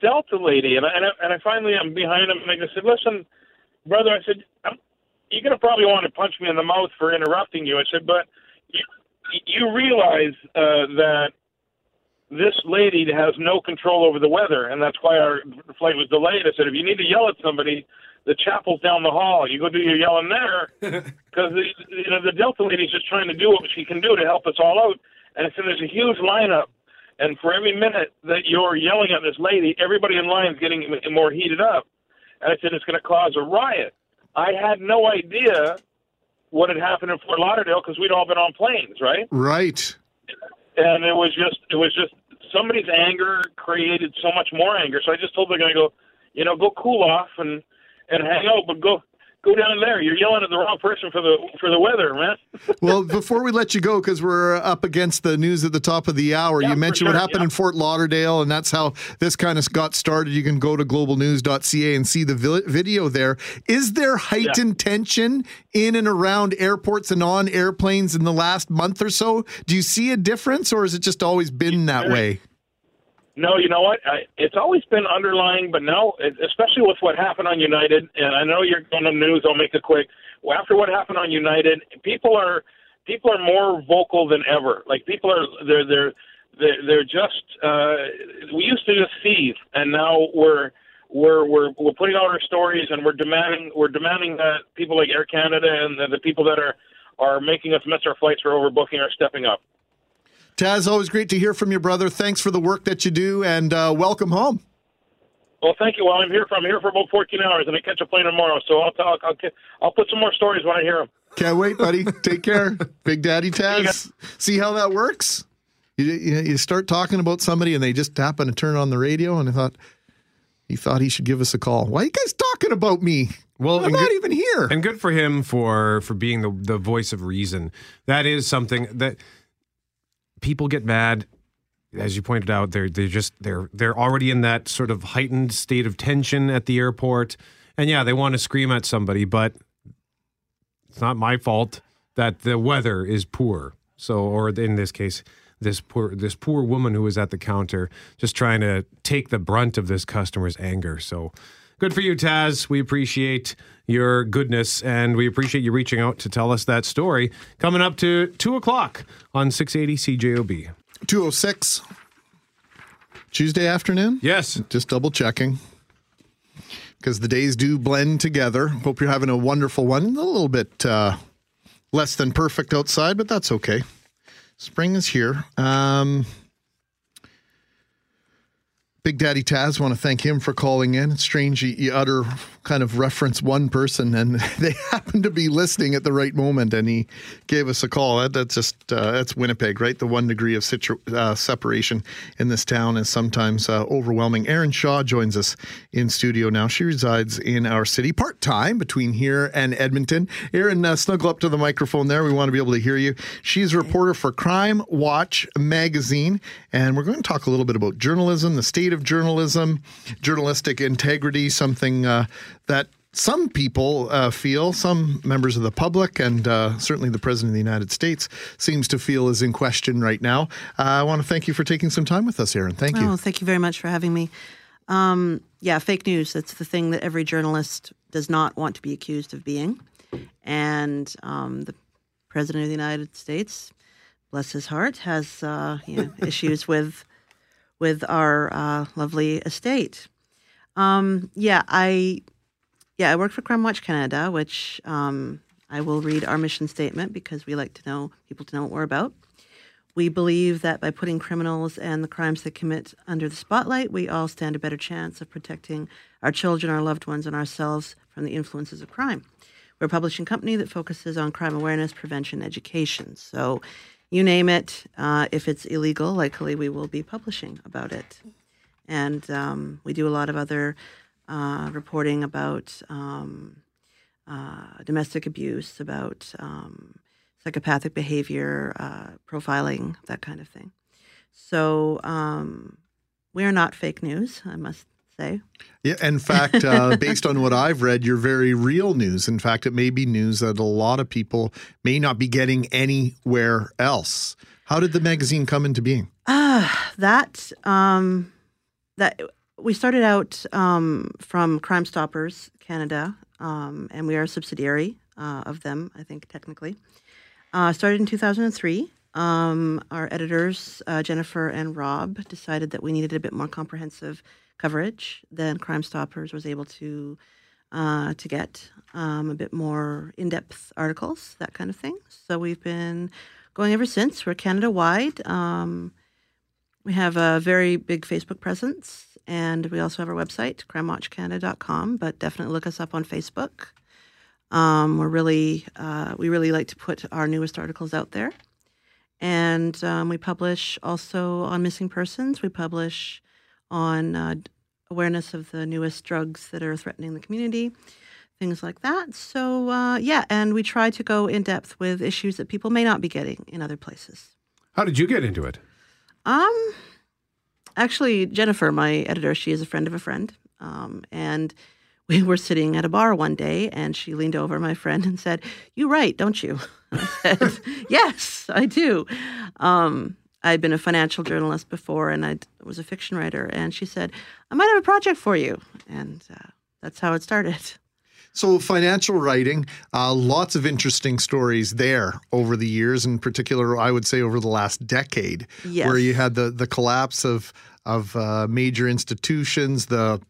Delta lady, and I, and I, and I finally I'm behind him, and I just said, "Listen, brother," I said, I'm, "You're going to probably want to punch me in the mouth for interrupting you." I said, "But." You, you realize uh, that this lady has no control over the weather, and that's why our flight was delayed. I said, if you need to yell at somebody, the chapel's down the hall. You go do your yelling there, because the, you know the Delta lady's just trying to do what she can do to help us all out. And I said, there's a huge lineup, and for every minute that you're yelling at this lady, everybody in line is getting more heated up. And I said, it's going to cause a riot. I had no idea what had happened in Fort Lauderdale because we'd all been on planes, right? Right. And it was just, it was just somebody's anger created so much more anger. So I just told the guy, go, you know, go cool off and and hang out, but go go down there. You're yelling at the wrong person for the for the weather, man. well, before we let you go, because we're up against the news at the top of the hour, Yeah, you mentioned sure, what happened yeah. in Fort Lauderdale, and that's how this kind of got started. You can go to globalnews.ca and see the video there. Is there heightened tension in and around airports and on airplanes in the last month or so? Do you see a difference, or has it just always been that way? No, you know what? I, it's always been underlying, but now, especially with what happened on United, and I know you're going to news. I'll make it quick. After what happened on United, people are people are more vocal than ever. Like people are they're they're they're, they're just. Uh, we used to just seethe, and now we're we're we're we're putting out our stories, and we're demanding we're demanding that people like Air Canada and the, the people that are are making us miss our flights for overbooking are stepping up. Taz, always great to hear from you, brother. Thanks for the work that you do, and uh, welcome home. Well, thank you. Well, I'm here for I'm here for about 14 hours, and I catch a plane tomorrow. So I'll I'll I'll, I'll put some more stories when I hear them. Can't wait, buddy. Take care, Big Daddy Taz. guys. See how that works? You, you you start talking about somebody, and they just happen to turn on the radio, and I thought he thought he should give us a call. Why are you guys talking about me? Well, I'm not good- even here. And good for him for for being the the voice of reason. That is something that people get mad. As you pointed out, they're they just they're they're already in that sort of heightened state of tension at the airport, and yeah, they want to scream at somebody, but it's not my fault that the weather is poor. So, or in this case, this poor this poor woman who was at the counter just trying to take the brunt of this customer's anger. So, good for you, Taz. We appreciate your goodness and we appreciate you reaching out to tell us that story. Coming up to two o'clock on six eighty CJOB. 206 Tuesday afternoon? Yes, Just double checking. Because the days do blend together. Hope you're having a wonderful one. A little bit uh, less than perfect outside, but that's okay. Spring is here. Um, Big Daddy Taz, want to thank him for calling in. It's strange you, you utter kind of reference one person and they happen to be listening at the right moment and he gave us a call. That, that's just, uh, that's Winnipeg, right? The one degree of situ- uh, separation in this town is sometimes uh, overwhelming. Erin Shaw joins us in studio now. She resides in our city part time between here and Edmonton. Erin, uh, snuggle up to the microphone there. We want to be able to hear you. She's a reporter for Crime Watch magazine, and we're going to talk a little bit about journalism, the state of journalism, journalistic integrity, something uh, that some people uh, feel, some members of the public, and uh, certainly the President of the United States seems to feel is in question right now. Uh, I want to thank you for taking some time with us, Erin. Thank you. Oh, thank you very much for having me. Um, yeah, fake news. That's the thing that every journalist does not want to be accused of being. And um, the President of the United States, bless his heart, has uh, you know, issues with with our uh, lovely estate. Um, yeah, I yeah I work for Crime Watch Canada, which um, I will read our mission statement because we like to know people to know what we're about. We believe that by putting criminals and the crimes they commit under the spotlight, we all stand a better chance of protecting our children, our loved ones, and ourselves from the influences of crime. We're a publishing company that focuses on crime awareness, prevention, education. So, you name it, uh, if it's illegal, likely we will be publishing about it. And um, we do a lot of other uh, reporting about um, uh, domestic abuse, about um, psychopathic behavior, uh, profiling, that kind of thing. So um, we are not fake news, I must say. Yeah, in fact, uh, based on what I've read, you're very real news. In fact, it may be news that a lot of people may not be getting anywhere else. How did the magazine come into being? Ah, that um, that we started out um, from Crime Stoppers Canada, um, and we are a subsidiary uh, of them. I think technically uh, started in 2003, um, our editors, uh, Jennifer and Rob, decided that we needed a bit more comprehensive coverage than Crime Stoppers was able to uh, to get. Um, a bit more in-depth articles, that kind of thing. So we've been going ever since. We're Canada wide. Um, we have a very big Facebook presence, and we also have our website, crimewatchcanada.com. But definitely look us up on Facebook. Um, we're really uh, we really like to put our newest articles out there, and um, we publish also on missing persons. We publish on uh, awareness of the newest drugs that are threatening the community, things like that. So uh, yeah, and we try to go in depth with issues that people may not be getting in other places. How did you get into it? Um, actually, Jennifer, my editor, she is a friend of a friend, um, and we were sitting at a bar one day, and she leaned over my friend and said, "You write, don't you?" I said, "Yes, I do." Um, I'd been a financial journalist before, and I was a fiction writer, and she said, "I might have a project for you," and uh, that's how it started. So, financial writing, uh, lots of interesting stories there over the years, in particular, I would say over the last decade, Yes. where you had the, the collapse of, of uh, major institutions, the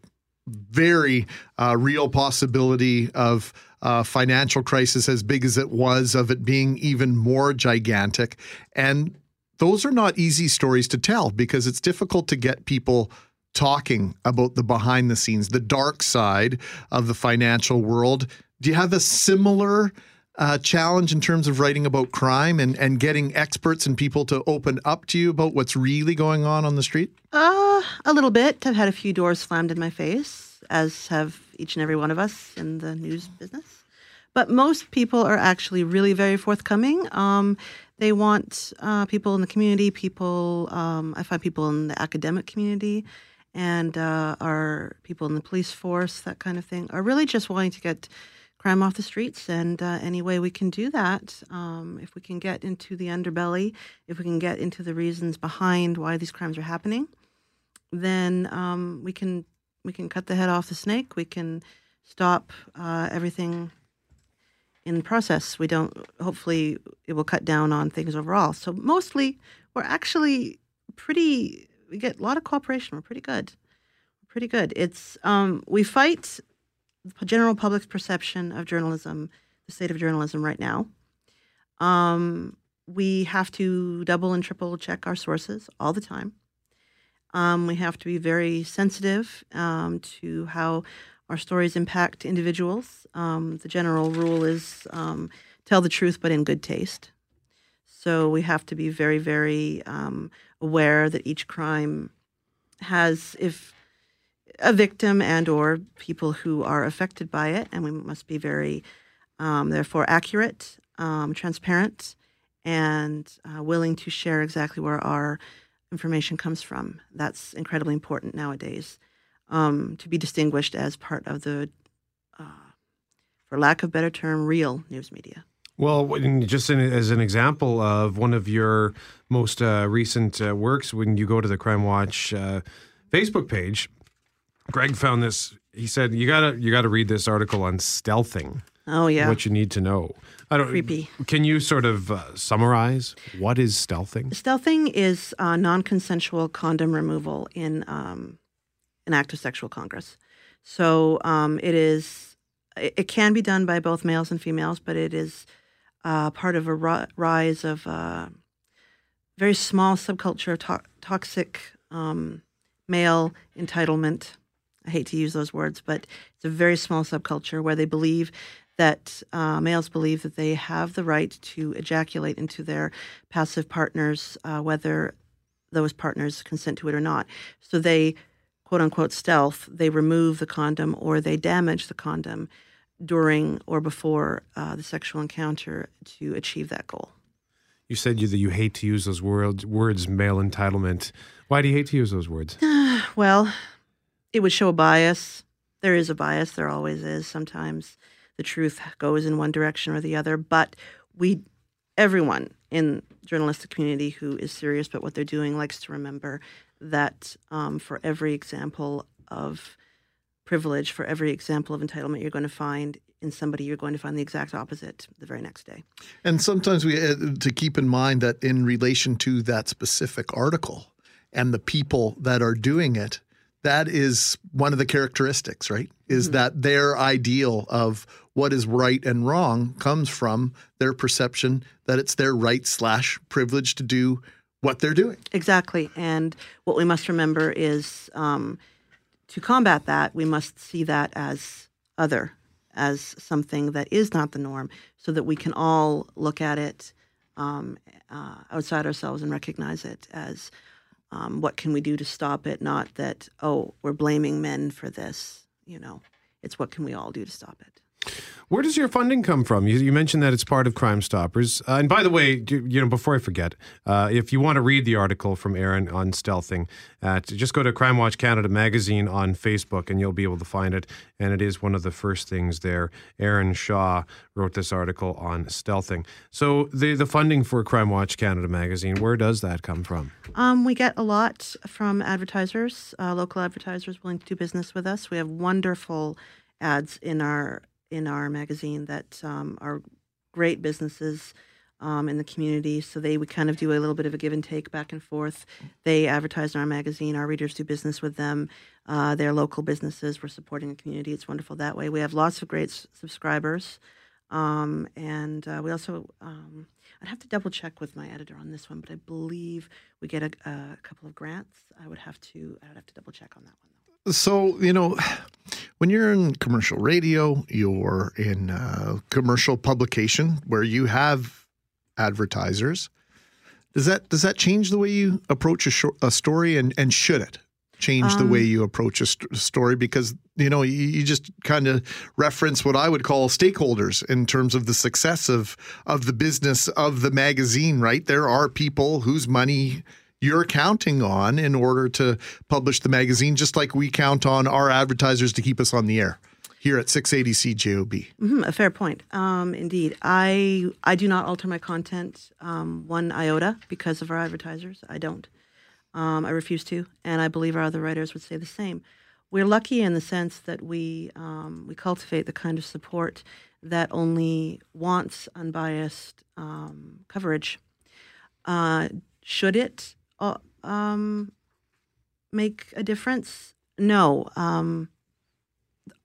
very uh, real possibility of uh, financial crisis as big as it was, of it being even more gigantic. And those are not easy stories to tell because it's difficult to get people talking about the behind the scenes, the dark side of the financial world. Do you have a similar uh, challenge in terms of writing about crime and, and getting experts and people to open up to you about what's really going on on the street? Uh, a little bit. I've had a few doors slammed in my face, as have each and every one of us in the news business. But most people are actually really very forthcoming. Um, they want uh, people in the community, people, um, I find people in the academic community, and uh, our people in the police force, that kind of thing, are really just wanting to get crime off the streets. And uh, any way we can do that, um, if we can get into the underbelly, if we can get into the reasons behind why these crimes are happening, then um, we can we can cut the head off the snake. We can stop uh, everything in the process. We don't. Hopefully, it will cut down on things overall. So mostly, we're actually pretty. We get a lot of cooperation. We're pretty good. We're pretty good. It's um, we fight the general public's perception of journalism, the state of journalism right now. Um, we have to double and triple check our sources all the time. Um, we have to be very sensitive um, to how our stories impact individuals. Um, the general rule is um, tell the truth, but in good taste. So we have to be very, very um, aware that each crime has, if a victim and or people who are affected by it, and we must be very, um, therefore, accurate, um, transparent, and uh, willing to share exactly where our information comes from. That's incredibly important nowadays um, to be distinguished as part of the, uh, for lack of better term, real news media. Well, just in, as an example of one of your most uh, recent uh, works, when you go to the Crime Watch uh, Facebook page, Greg found this. He said, "You gotta, you gotta read this article on stealthing. Oh yeah, What you need to know." I don't. Creepy. Can you sort of uh, summarize what is stealthing? stealthing is uh, non-consensual condom removal in um, an act of sexual congress. So um, it is. It it can be done by both males and females, but it is uh, part of a ri- rise of uh, very small subculture of to- toxic um, male entitlement. I hate to use those words, but it's a very small subculture where they believe that uh, males believe that they have the right to ejaculate into their passive partners, uh, whether those partners consent to it or not. So they, quote unquote, stealth, they remove the condom or they damage the condom during or before uh, the sexual encounter to achieve that goal. You said you that you hate to use those words, words, male entitlement. Why do you hate to use those words? Well, it would show a bias. There is a bias. There always is. Sometimes the truth goes in one direction or the other. But we, everyone in journalistic community who is serious about what they're doing, likes to remember that um, for every example of privilege, for every example of entitlement you're going to find, in somebody, you're going to find the exact opposite the very next day. And sometimes we uh, to keep in mind that in relation to that specific article and the people that are doing it, that is one of the characteristics, right? Is that their ideal of what is right and wrong comes from their perception that it's their right slash privilege to do what they're doing. Exactly. And what we must remember is um, to combat that, we must see that as other, as something that is not the norm, so that we can all look at it um, uh, outside ourselves and recognize it as um, what can we do to stop it, not that, oh, we're blaming men for this. You know, it's what can we all do to stop it. Where does your funding come from? You, you mentioned that it's part of Crime Stoppers. Uh, and by the way, do- you know, before I forget, uh, if you want to read the article from Erin on stealthing, just go to Crime Watch Canada magazine on Facebook, and you'll be able to find it. And it is one of the first things there. Erin Shaw wrote this article on stealthing. So the the funding for Crime Watch Canada magazine, where does that come from? Um, we get a lot from advertisers, uh, local advertisers willing to do business with us. We have wonderful ads in our in our magazine that um, are great businesses um, in the community. So they we kind of do a little bit of a give and take back and forth. They advertise in our magazine. Our readers do business with them. Uh, they're local businesses. We're supporting the community. It's wonderful that way. We have lots of great s- subscribers, um, and uh, we also. Um, I'd have to double check with my editor on this one, but I believe we get a, a couple of grants. I would have to. I would have to double check on that one. So, you know, when you're in commercial radio, you're in uh, commercial publication where you have advertisers. Does that does that change the way you approach a, shor- a story, and and should it change the way you approach a st- story? Because you know you, you just kind of reference what I would call stakeholders in terms of the success of of the business of the magazine. Right, there are people whose money you're counting on in order to publish the magazine, just like we count on our advertisers to keep us on the air here at 680 CJOB. Mhm, a fair point. Um, indeed, I I do not alter my content um, one iota because of our advertisers. I don't. Um, I refuse to, and I believe our other writers would say the same. We're lucky in the sense that we um, we cultivate the kind of support that only wants unbiased um, coverage. Uh, should it uh, um, make a difference? No. Um,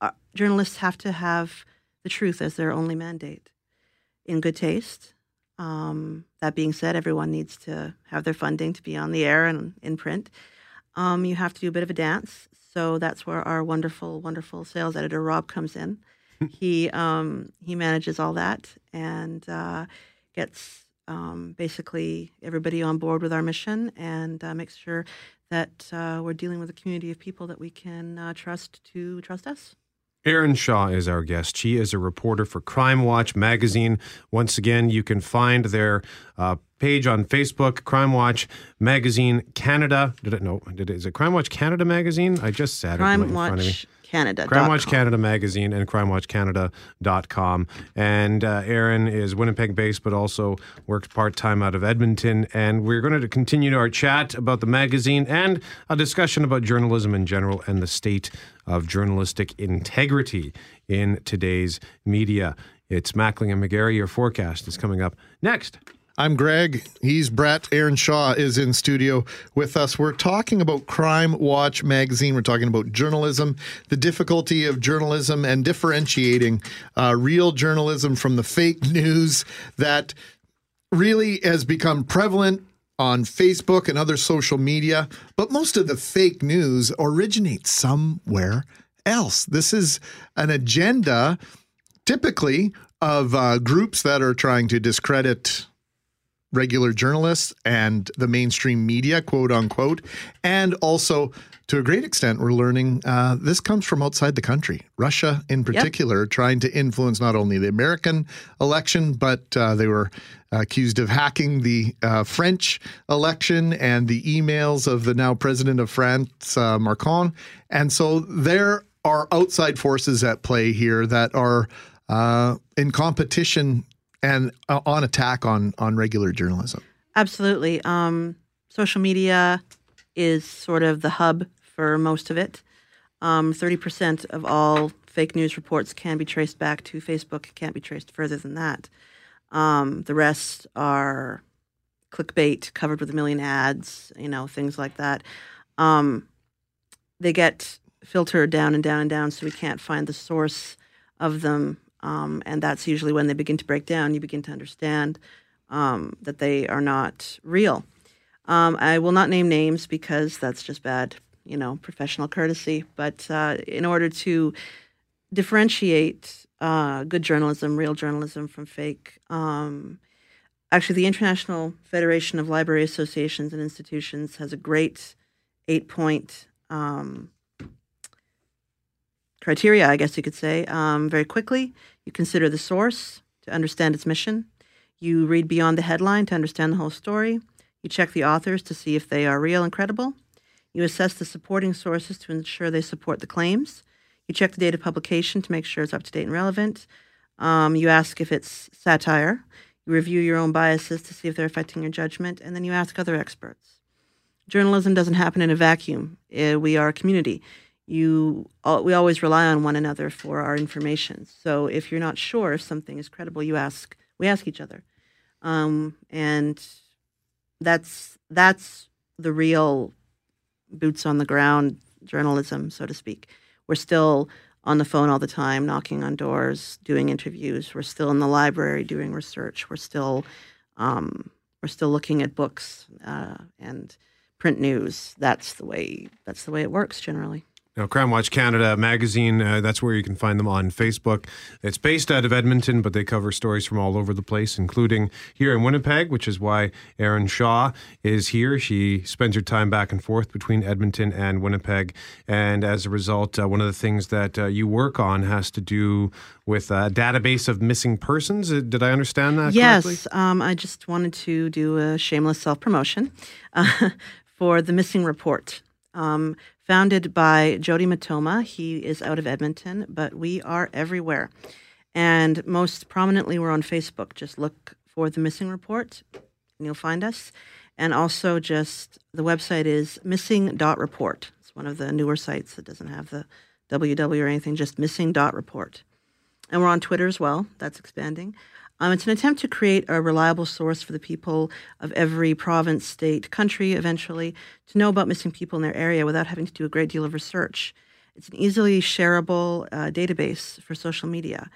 uh, journalists have to have the truth as their only mandate in good taste. Um, that being said, everyone needs to have their funding to be on the air and in print. Um, you have to do a bit of a dance. So that's where our wonderful, wonderful sales editor Rob comes in. he um, he manages all that and uh, gets um, basically everybody on board with our mission and uh, makes sure that uh, we're dealing with a community of people that we can uh, trust to trust us. Erin Shaw is our guest. She is a reporter for Crime Watch magazine. Once again, you can find their uh, page on Facebook, Crime Watch Magazine Canada. Did it? No, did it? Is it Crime Watch Canada magazine? I just said it right in front of me. Canada. Crime Watch Canada magazine and crimewatchcanada.com. And uh, Erin is Winnipeg based, but also works part time out of Edmonton. And we're going to continue our chat about the magazine and a discussion about journalism in general and the state of journalistic integrity in today's media. It's Mackling and McGarry. Your forecast is coming up next. I'm Greg. He's Brett. Erin Shaw is in studio with us. We're talking about Crime Watch magazine. We're talking about journalism, the difficulty of journalism, and differentiating uh, real journalism from the fake news that really has become prevalent on Facebook and other social media. But most of the fake news originates somewhere else. This is an agenda typically of uh, groups that are trying to discredit regular journalists and the mainstream media, quote unquote. And also, to a great extent, we're learning uh, this comes from outside the country. Russia, in particular, trying to influence not only the American election, but uh, they were accused of hacking the uh, French election and the emails of the now president of France, uh, Macron. And so there are outside forces at play here that are uh, in competition and uh, on attack on on regular journalism. Absolutely. Um, social media is sort of the hub for most of it. Um, 30% of all fake news reports can be traced back to Facebook. Can't be traced further than that. Um, the rest are clickbait covered with a million ads, you know, things like that. Um, they get filtered down and down and down, so we can't find the source of them. Um, and that's usually when they begin to break down. You begin to understand um, that they are not real. Um, I will not name names because that's just bad, you know, professional courtesy. But uh, in order to differentiate uh, good journalism, real journalism from fake, um, actually, the International Federation of Library Associations and Institutions has a great eight point um, criteria, I guess you could say. Um, very quickly, you consider the source to understand its mission. You read beyond the headline to understand the whole story. You check the authors to see if they are real and credible. You assess the supporting sources to ensure they support the claims. You check the date of publication to make sure it's up to date and relevant. Um, you ask if it's satire. You review your own biases to see if they're affecting your judgment. And then you ask other experts. Journalism doesn't happen in a vacuum. Uh, we are a community. You, we always rely on one another for our information. So if you're not sure if something is credible, you ask. We ask each other, um, and that's that's the real boots on the ground journalism, so to speak. We're still on the phone all the time, knocking on doors, doing interviews. We're still in the library doing research. We're still um, we're still looking at books uh, and print news. That's the way that's the way it works generally. Now, Crime Watch Canada magazine, uh, that's where you can find them on Facebook. It's based out of Edmonton, but they cover stories from all over the place, including here in Winnipeg, which is why Erin Shaw is here. She spends her time back and forth between Edmonton and Winnipeg. And as a result, uh, one of the things that uh, you work on has to do with a database of missing persons. Uh, did I understand that yes, um, I just wanted to do a shameless self promotion uh, for the missing report. Um, founded by Jody Matoma. He is out of Edmonton, but we are everywhere. And most prominently, we're on Facebook. Just look for the missing report and you'll find us. And also, just the website is missing.report. It's one of the newer sites that doesn't have the www or anything, just missing.report. And we're on Twitter as well. That's expanding. Um, it's an attempt to create a reliable source for the people of every province, state, country, eventually, to know about missing people in their area without having to do a great deal of research. It's an easily shareable uh, database for social media.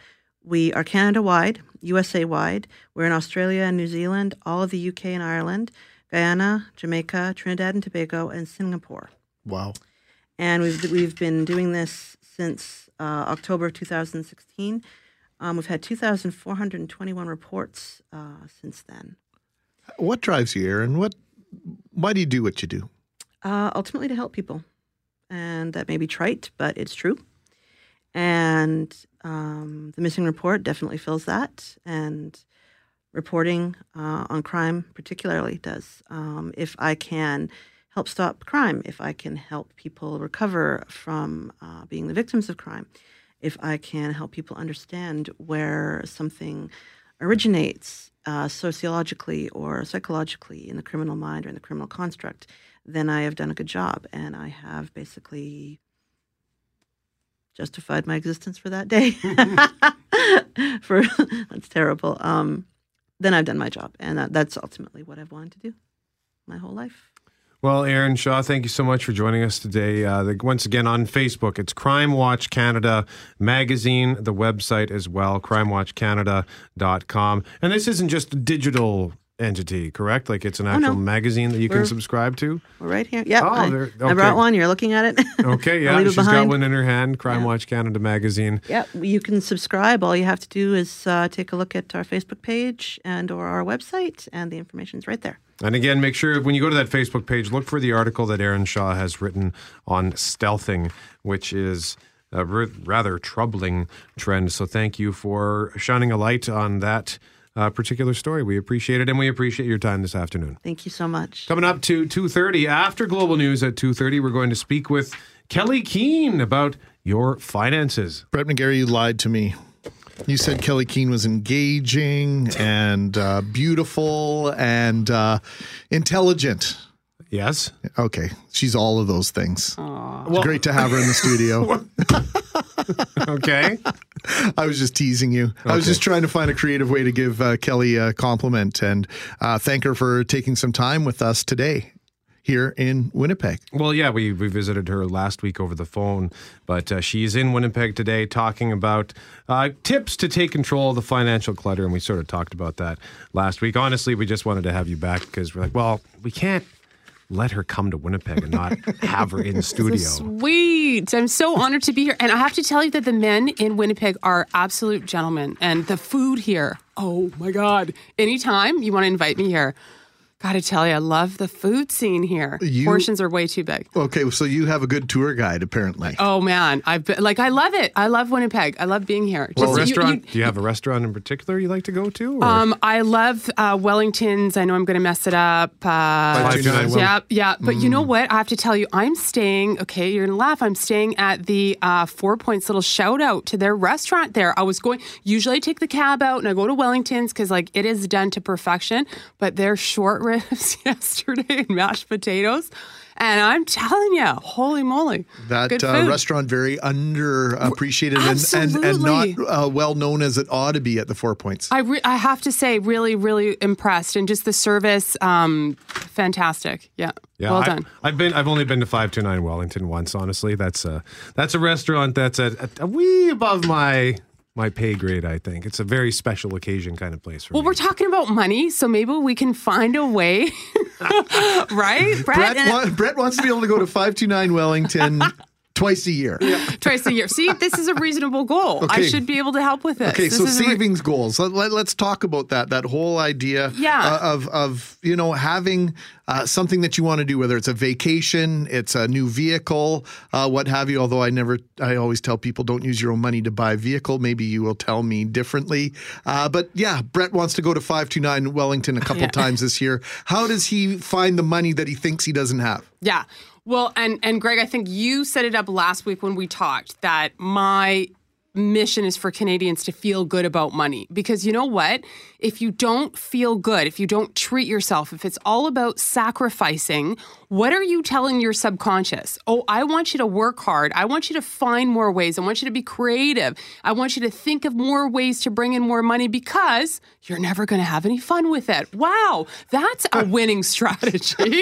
We are Canada wide, USA wide. We're in Australia and New Zealand, all of the UK and Ireland, Guyana, Jamaica, Trinidad and Tobago, and Singapore. Wow. And we've, we've been doing this since uh, October 2016. Um, we've had 2,421 reports uh, since then. What drives you, Erin? What? Why do you do what you do? Uh, ultimately, to help people, and that may be trite, but it's true. And um, the missing report definitely fills that, and reporting uh, on crime particularly does. Um, if I can help stop crime, if I can help people recover from uh, being the victims of crime, if I can help people understand where something originates uh, sociologically or psychologically in the criminal mind or in the criminal construct, then I have done a good job. And I have basically justified my existence for that day. for that's terrible. Um, then I've done my job, and that, that's ultimately what I've wanted to do my whole life. Well, Erin Shaw, thank you so much for joining us today. Uh, the, once again, on Facebook, it's Crime Watch Canada magazine, the website as well, crimewatchcanada.com. And this isn't just a digital entity, correct? Like it's an actual oh, no. magazine that you We're, can subscribe to? We're right here. Yeah. Oh, I, okay. I, brought one. You're looking at it. okay, yeah. She's got one in her hand, Crime yeah. Watch Canada magazine. Yeah, you can subscribe. All you have to do is uh, take a look at our Facebook page and or our website, and the information's right there. And again, make sure when you go to that Facebook page, look for the article that Erin Shaw has written on stealthing, which is a r- rather troubling trend. So thank you for shining a light on that uh, particular story. We appreciate it, and we appreciate your time this afternoon. Thank you so much. Coming up to 2.30, after Global News at 2.30, we're going to speak with Kelley Keehn about your finances. Brett McGarry, you lied to me. You said Kelley Keehn was engaging and uh, beautiful and uh, intelligent. Yes. Okay. She's all of those things. Well, great to have her in the studio. Okay. I was just teasing you. I was just trying to find a creative way to give uh, Kelley a compliment and uh, thank her for taking some time with us today here in Winnipeg. Well, yeah, we, we visited her last week over the phone, but uh, she's in Winnipeg today talking about uh, tips to take control of the financial clutter. And we sort of talked about that last week. Honestly, we just wanted to have you back because we're like, well, we can't let her come to Winnipeg and not have her in studio. Sweet. I'm so honored to be here. And I have to tell you that the men in Winnipeg are absolute gentlemen. And the food here, oh my God. Anytime you want to invite me here, gotta tell you, I love the food scene here. You- Portions are way too big. Okay, so you have a good tour guide apparently. Oh man, I've been like I love it. I love Winnipeg. I love being here. Well, Just- restaurant? you- do you have a restaurant in particular you like to go to? or- um, I love uh, Wellingtons. I know I'm going to mess it up. Uh, 529 Well- yeah, yeah. But you know Mm. what? I have to tell you, I'm staying. Okay, you're gonna laugh. I'm staying at the uh, Four Points little shout out to their restaurant there. I was going. Usually, I take the cab out and I go to Wellingtons because like it is done to perfection. But their short ribs yesterday and mashed potatoes, and I'm telling you, holy moly, That good uh, restaurant very underappreciated and, and, and not uh, well known as it ought to be at the Four Points. I, re- I have to say, really, really impressed, and just the service, um, fantastic. Yeah, Yeah, well I, done. I've been. I've only been to five two nine Wellington once. Honestly, that's a that's a restaurant that's a, a, a wee above my my pay grade. I think it's a very special occasion kind of place for Well, me. we're talking about money, so maybe we can find a way, right, Brett? Brett, wa- Brett wants to be able to go to 529 Wellington twice a year. twice a year. See, this is a reasonable goal. I should be able to help with this. Okay, This so a re- savings goals. Let, let, us talk about that. That whole idea Yeah. uh, of of you know having uh, something that you want to do, whether it's a vacation, it's a new vehicle, uh, what have you. Although I never, I always tell people don't use your own money to buy a vehicle. Maybe you will tell me differently. Uh, but yeah, Brett wants to go to five two nine Wellington a couple Yeah. times this year. How does he find the money that he thinks he doesn't have? Yeah. Well, and and Greg, I think you set it up last week when we talked that my mission is for Canadians to feel good about money because you know what? If you don't feel good, if you don't treat yourself, if it's all about sacrificing, what are you telling your subconscious? Oh, I want you to work hard. I want you to find more ways. I want you to be creative. I want you to think of more ways to bring in more money because you're never going to have any fun with it. Wow, that's a winning strategy.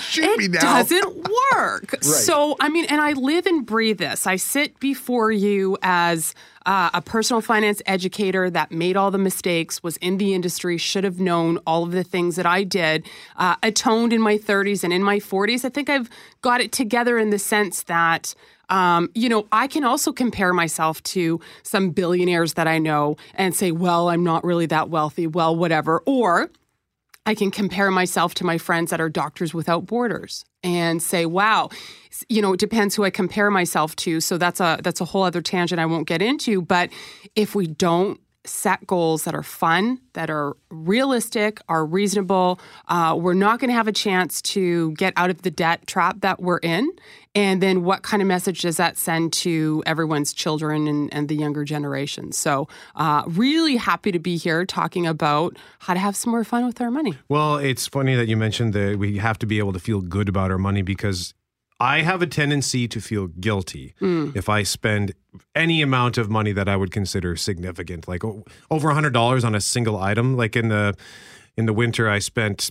Shoot me it doesn't work. So, I mean, and I live and breathe this. I sit before you as uh, a personal finance educator that made all the mistakes, was in the industry, should have known all of the things that I did, uh, atoned in my 30s and in my 40s. I think I've got it together in the sense that. Um, you know, I can also compare myself to some billionaires that I know and say, well, I'm not really that wealthy. Well, whatever. Or I can compare myself to my friends that are doctors without borders and say, wow, you know, it depends who I compare myself to. So that's a that's a whole other tangent I won't get into. But if we don't set goals that are fun, that are realistic, are reasonable, uh, we're not going to have a chance to get out of the debt trap that we're in. And then what kind of message does that send to everyone's children and, and the younger generation? So, uh, really happy to be here talking about how to have some more fun with our money. Well, it's funny that you mentioned that we have to be able to feel good about our money because I have a tendency to feel guilty hmm. if I spend any amount of money that I would consider significant, like over hundred dollars on a single item. Like in the in the winter, I spent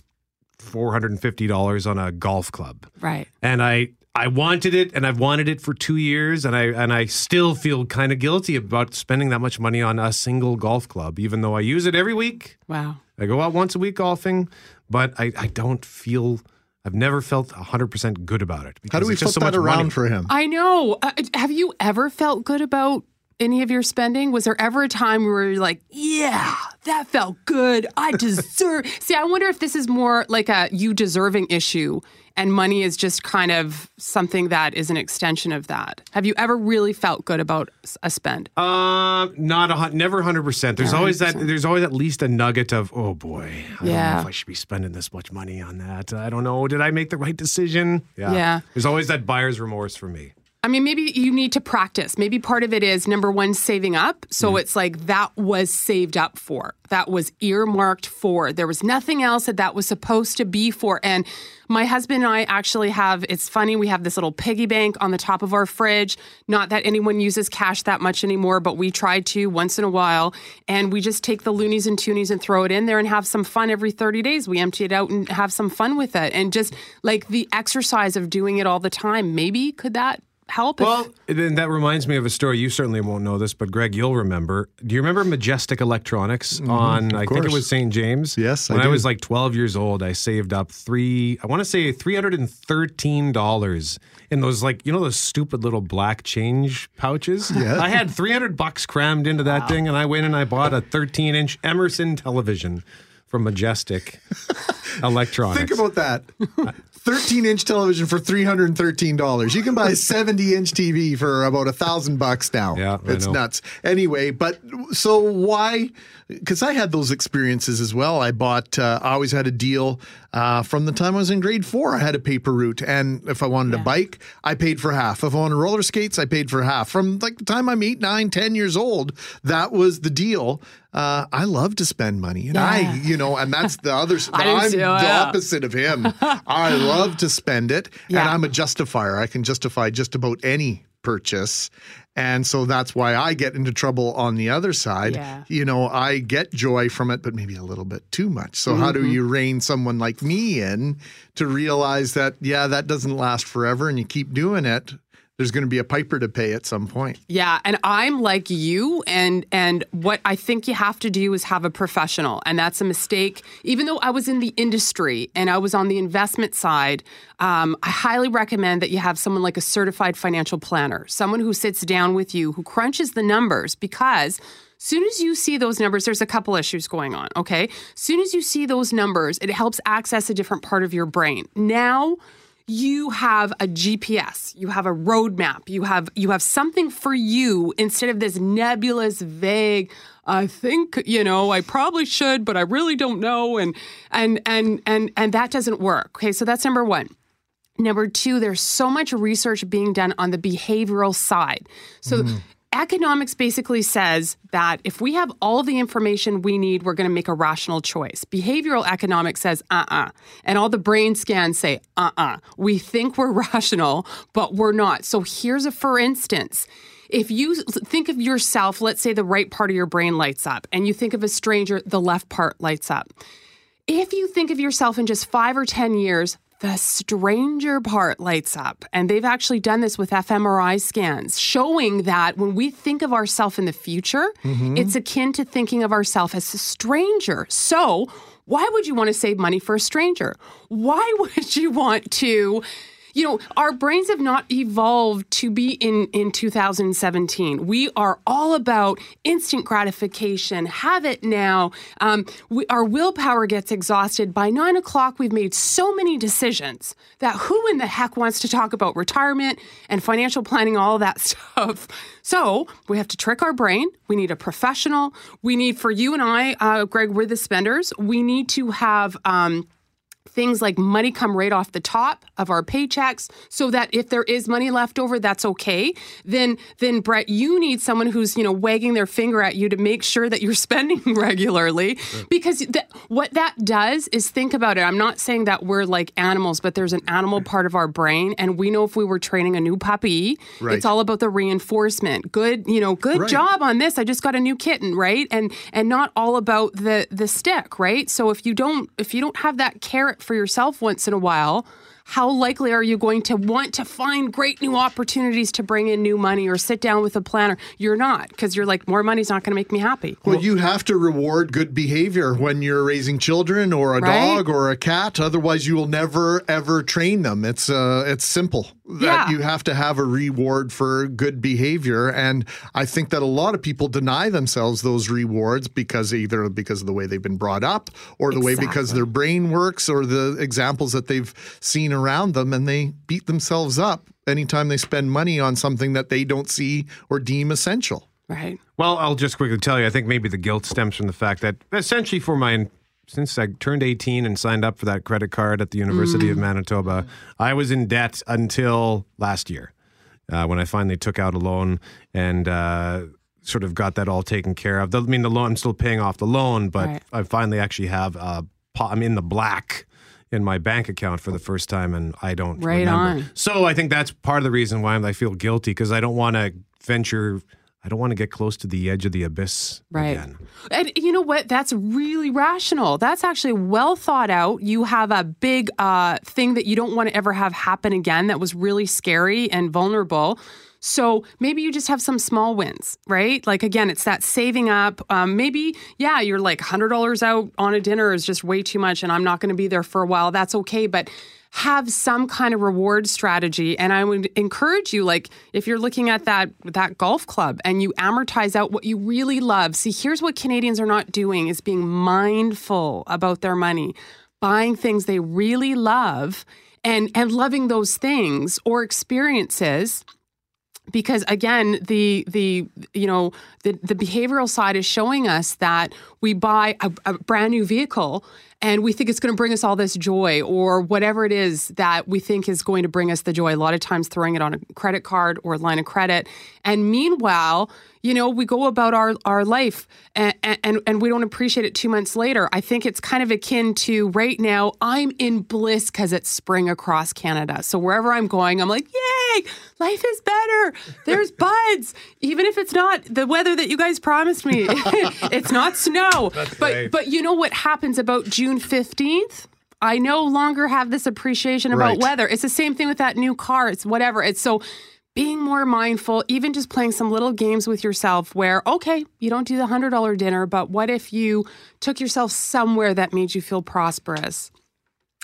four hundred and fifty dollars on a golf club, Right. and I I wanted it, and I've wanted it for two years, and I and I still feel kind of guilty about spending that much money on a single golf club, even though I use it every week. Wow. I go out once a week golfing, but I, I don't feel I've never felt 100% good about it. How do we it's just flip so that much around money. for him? I know. Uh, have you ever felt good about any of your spending? Was there ever a time where you're like, yeah, that felt good. I deserve. See, I wonder if this is more like a you deserving issue and money is just kind of something that is an extension of that. Have you ever really felt good about a spend? Uh, not a never 100%. There's always that there's always at least a nugget of, oh boy, I don't Yeah. know if I should be spending this much money on that. I don't know. Did I make the right decision? Yeah. Yeah. There's always that buyer's remorse for me. I mean, maybe you need to practice. Maybe part of it is number one, saving up. So Mm. it's like that was saved up for, that was earmarked for. There was nothing else that that was supposed to be for. And my husband and I actually have, it's funny, we have this little piggy bank on the top of our fridge. Not that anyone uses cash that much anymore, but we try to once in a while. And we just take the loonies and toonies and throw it in there and have some fun every 30 days. We empty it out and have some fun with it. And just like the exercise of doing it all the time, maybe could that help? if- Well, then that reminds me of a story. You certainly won't know this, but Greg, you'll remember. Do you remember Majestic Electronics mm-hmm. on? I think it was St. James. Yes, I When I, do. was like 12 years old, I saved up three. I want to say 313 dollars in those like you know those stupid little black change pouches. Yeah. I had 300 bucks crammed into that thing, and I went and I bought a 13 inch Emerson television from Majestic Electronics. Think about that. 13 inch television for $313. You can buy a 70 inch TV for about a thousand bucks now. Yeah, it's nuts. Anyway, but so why? Because I had those experiences as well. I bought, uh, I always had a deal uh, from the time I was in grade four. I had a paper route. And if I wanted a bike, I paid for half. If I wanted roller skates, I paid for half. From like the time I'm eight, nine, ten years old, that was the deal. Uh, I love to spend money. And I, you know, and that's the other, I'm too, the yeah. opposite of him. I love to spend it, and I'm a justifier. I can justify just about any purchase. And so that's why I get into trouble on the other side. Yeah. You know, I get joy from it, but maybe a little bit too much. So, how Mm-hmm. do you rein someone like me in to realize that, yeah, that doesn't last forever and you keep doing it? There's going to be a piper to pay at some point. Yeah, and I'm like you and and what I think you have to do is have a professional and that's a mistake. Even though I was in the industry and I was on the investment side, um, I highly recommend that you have someone like a certified financial planner, someone who sits down with you, who crunches the numbers because Soon as you see those numbers, there's a couple issues going on, okay? Soon as you see those numbers, it helps access a different part of your brain. Now you have a GPS, you have a roadmap, you have you have something for you instead of this nebulous, vague. I think you know I probably should, but I really don't know, and and and and and that doesn't work. Okay, so that's number one. Number two, there's so much research being done on the behavioral side. So, mm-hmm. Economics basically says that if we have all the information we need, we're going to make a rational choice. Behavioral economics says, uh uh And all the brain scans say, uh uh We think we're rational, but we're not. So, here's a for instance. If you think of yourself, let's say the right part of your brain lights up, and you think of a stranger, the left part lights up. If you think of yourself in just five or 10 years, the stranger part lights up. And they've actually done this with fMRI scans, showing that when we think of ourselves in the future, mm-hmm. it's akin to thinking of ourselves as a stranger. So, why would you want to save money for a stranger? Why would you want to? You know, our brains have not evolved to be in, in 2017. We are all about instant gratification, have it now. Um, we, our willpower gets exhausted. By nine o'clock, we've made so many decisions that who in the heck wants to talk about retirement and financial planning, all that stuff? So we have to trick our brain. We need a professional. We need, for you and I, uh, Greg, we're the spenders. We need to have. Um, things like money come right off the top of our paychecks so that if there is money left over that's okay. Then then Brett you need someone who's you know wagging their finger at you to make sure that you're spending regularly because th- what that does is think about it. I'm not saying that we're like animals but there's an animal part of our brain and we know if we were training a new puppy Right. it's all about the reinforcement. Good you know good Right. job on this. I just got a new kitten right? And and not all about the the stick right? So if you don't if you don't have that carrot for yourself once in a while how likely are you going to want to find great new opportunities to bring in new money or sit down with a planner you're not because you're like more money's not going to make me happy Well, you have to reward good behavior when you're raising children or a Right? dog or a cat. Otherwise, you will never ever train them. It's uh, it's simple that Yeah. you have to have a reward for good behavior, and I think that a lot of people deny themselves those rewards because either because of the way they've been brought up, or the way because their brain works, or the examples that they've seen around them, and they beat themselves up anytime they spend money on something that they don't see or deem essential. right Well, I'll just quickly tell you, I think maybe the guilt stems from the fact that essentially for my since I turned 18 and signed up for that credit card at the University of Manitoba, I was in debt until last year. uh, when I finally took out a loan and uh, sort of got that all taken care of. I mean, the loan I'm still paying off the loan, but Right. I finally actually have po- I'm in the black in my bank account for the first time, and I don't Right remember. on. So I think that's part of the reason why I feel guilty because I don't want to venture. I don't want to get close to the edge of the abyss Right. again. And you know what? That's really rational. That's actually well thought out. You have a big uh, thing that you don't want to ever have happen again that was really scary and vulnerable. So maybe you just have some small wins, right? Like again, it's that saving up. Um, maybe, yeah, you're like $100 out on a dinner is just way too much and I'm not going to be there for a while. That's okay. But have some kind of reward strategy. And i would encourage you like if you're looking at that that golf club and you amortize out what you really love see here's what canadians are not doing is being mindful about their money buying things they really love and and loving those things or experiences. Because again the the you know the, the behavioral side is showing us that we buy a, a brand new vehicle and we think it's going to bring us all this joy or whatever it is that we think is going to bring us the joy. A lot of times throwing it on a credit card or a line of credit. And meanwhile you know we go about our, our life and, and and we don't appreciate it two months later i think it's kind of akin to right now i'm in bliss because it's spring across canada so wherever i'm going i'm like yay life is better there's buds even if it's not the weather that you guys promised me it's not snow but right. but you know what happens about june 15th I no longer have this appreciation about Right. weather. It's the same thing with that new car. It's whatever. It's so being more mindful, even just playing some little games with yourself where, okay, you don't do the $100 dinner, but what if you took yourself somewhere that made you feel prosperous?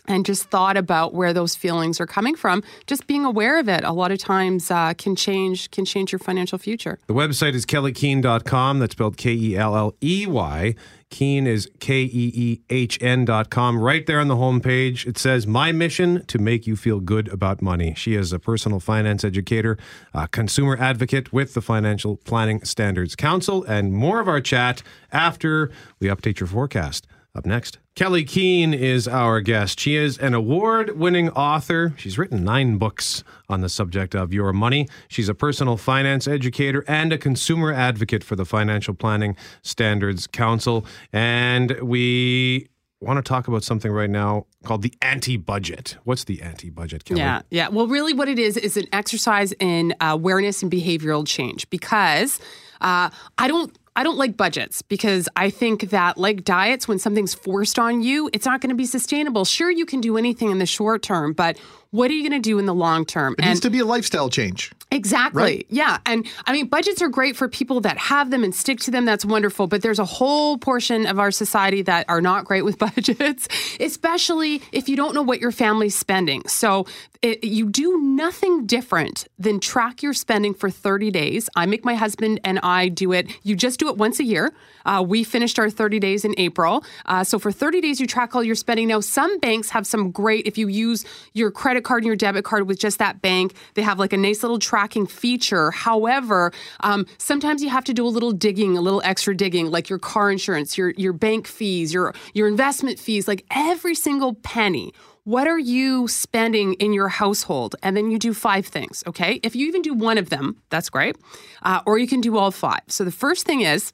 And just thought about where those feelings are coming from. Just being aware of it a lot of times uh, can change can change your financial future. The website is kelleykeehn.com. That's spelled K E L L E Y. Keehn is K E E H N dot com. Right there on the homepage, it says, My mission to make you feel good about money. She is a personal finance educator, a consumer advocate with the Financial Planning Standards Council, and more of our chat after we update your forecast. Up next, Kelley Keehn is our guest. She is an award winning author. She's written nine books on the subject of your money. She's a personal finance educator and a consumer advocate for the Financial Planning Standards Council. And we want to talk about something right now called the anti budget. What's the anti budget, Kelly? Yeah, yeah. Well, really, what it is is an exercise in uh, awareness and behavioral change because uh, I don't. I don't like budgets because I think that, like diets, when something's forced on you, it's not going to be sustainable. Sure, you can do anything in the short term, but what are you going to do in the long term? It needs to be a lifestyle change. Exactly. Right. Yeah. And I mean, budgets are great for people that have them and stick to them. That's wonderful. But there's a whole portion of our society that are not great with budgets, especially if you don't know what your family's spending. So it, you do nothing different than track your spending for 30 days. I make my husband and I do it. You just do it once a year. Uh, we finished our 30 days in April. Uh, so for 30 days, you track all your spending. Now, some banks have some great, if you use your credit card and your debit card with just that bank, they have like a nice little tracking feature. However, um, sometimes you have to do a little digging, a little extra digging, like your car insurance, your your bank fees, your your investment fees, like every single penny. What are you spending in your household? And then you do five things, okay? If you even do one of them, that's great. Uh, or you can do all five. So the first thing is,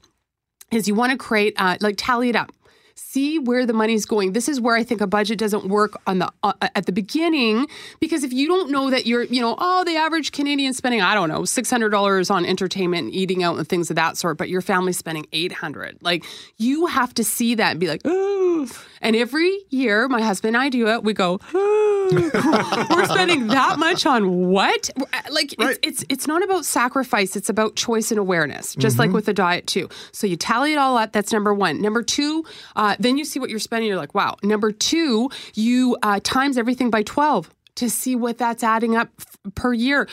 is you want to create uh, like tally it up see where the money's going this is where i think a budget doesn't work on the uh, at the beginning because if you don't know that you're you know oh the average canadian spending i don't know $600 on entertainment eating out and things of that sort but your family's spending 800 like you have to see that and be like oh and every year my husband and i do it. We go oh, we're spending that much on what? Like Right. it's, it's it's not about sacrifice. It's about choice and awareness just like with the diet too. So you tally it all up. That's number one. Number two uh, then you see what you're spending. You're like wow. Number two you uh, times everything by 12 to see what that's adding up f- per year.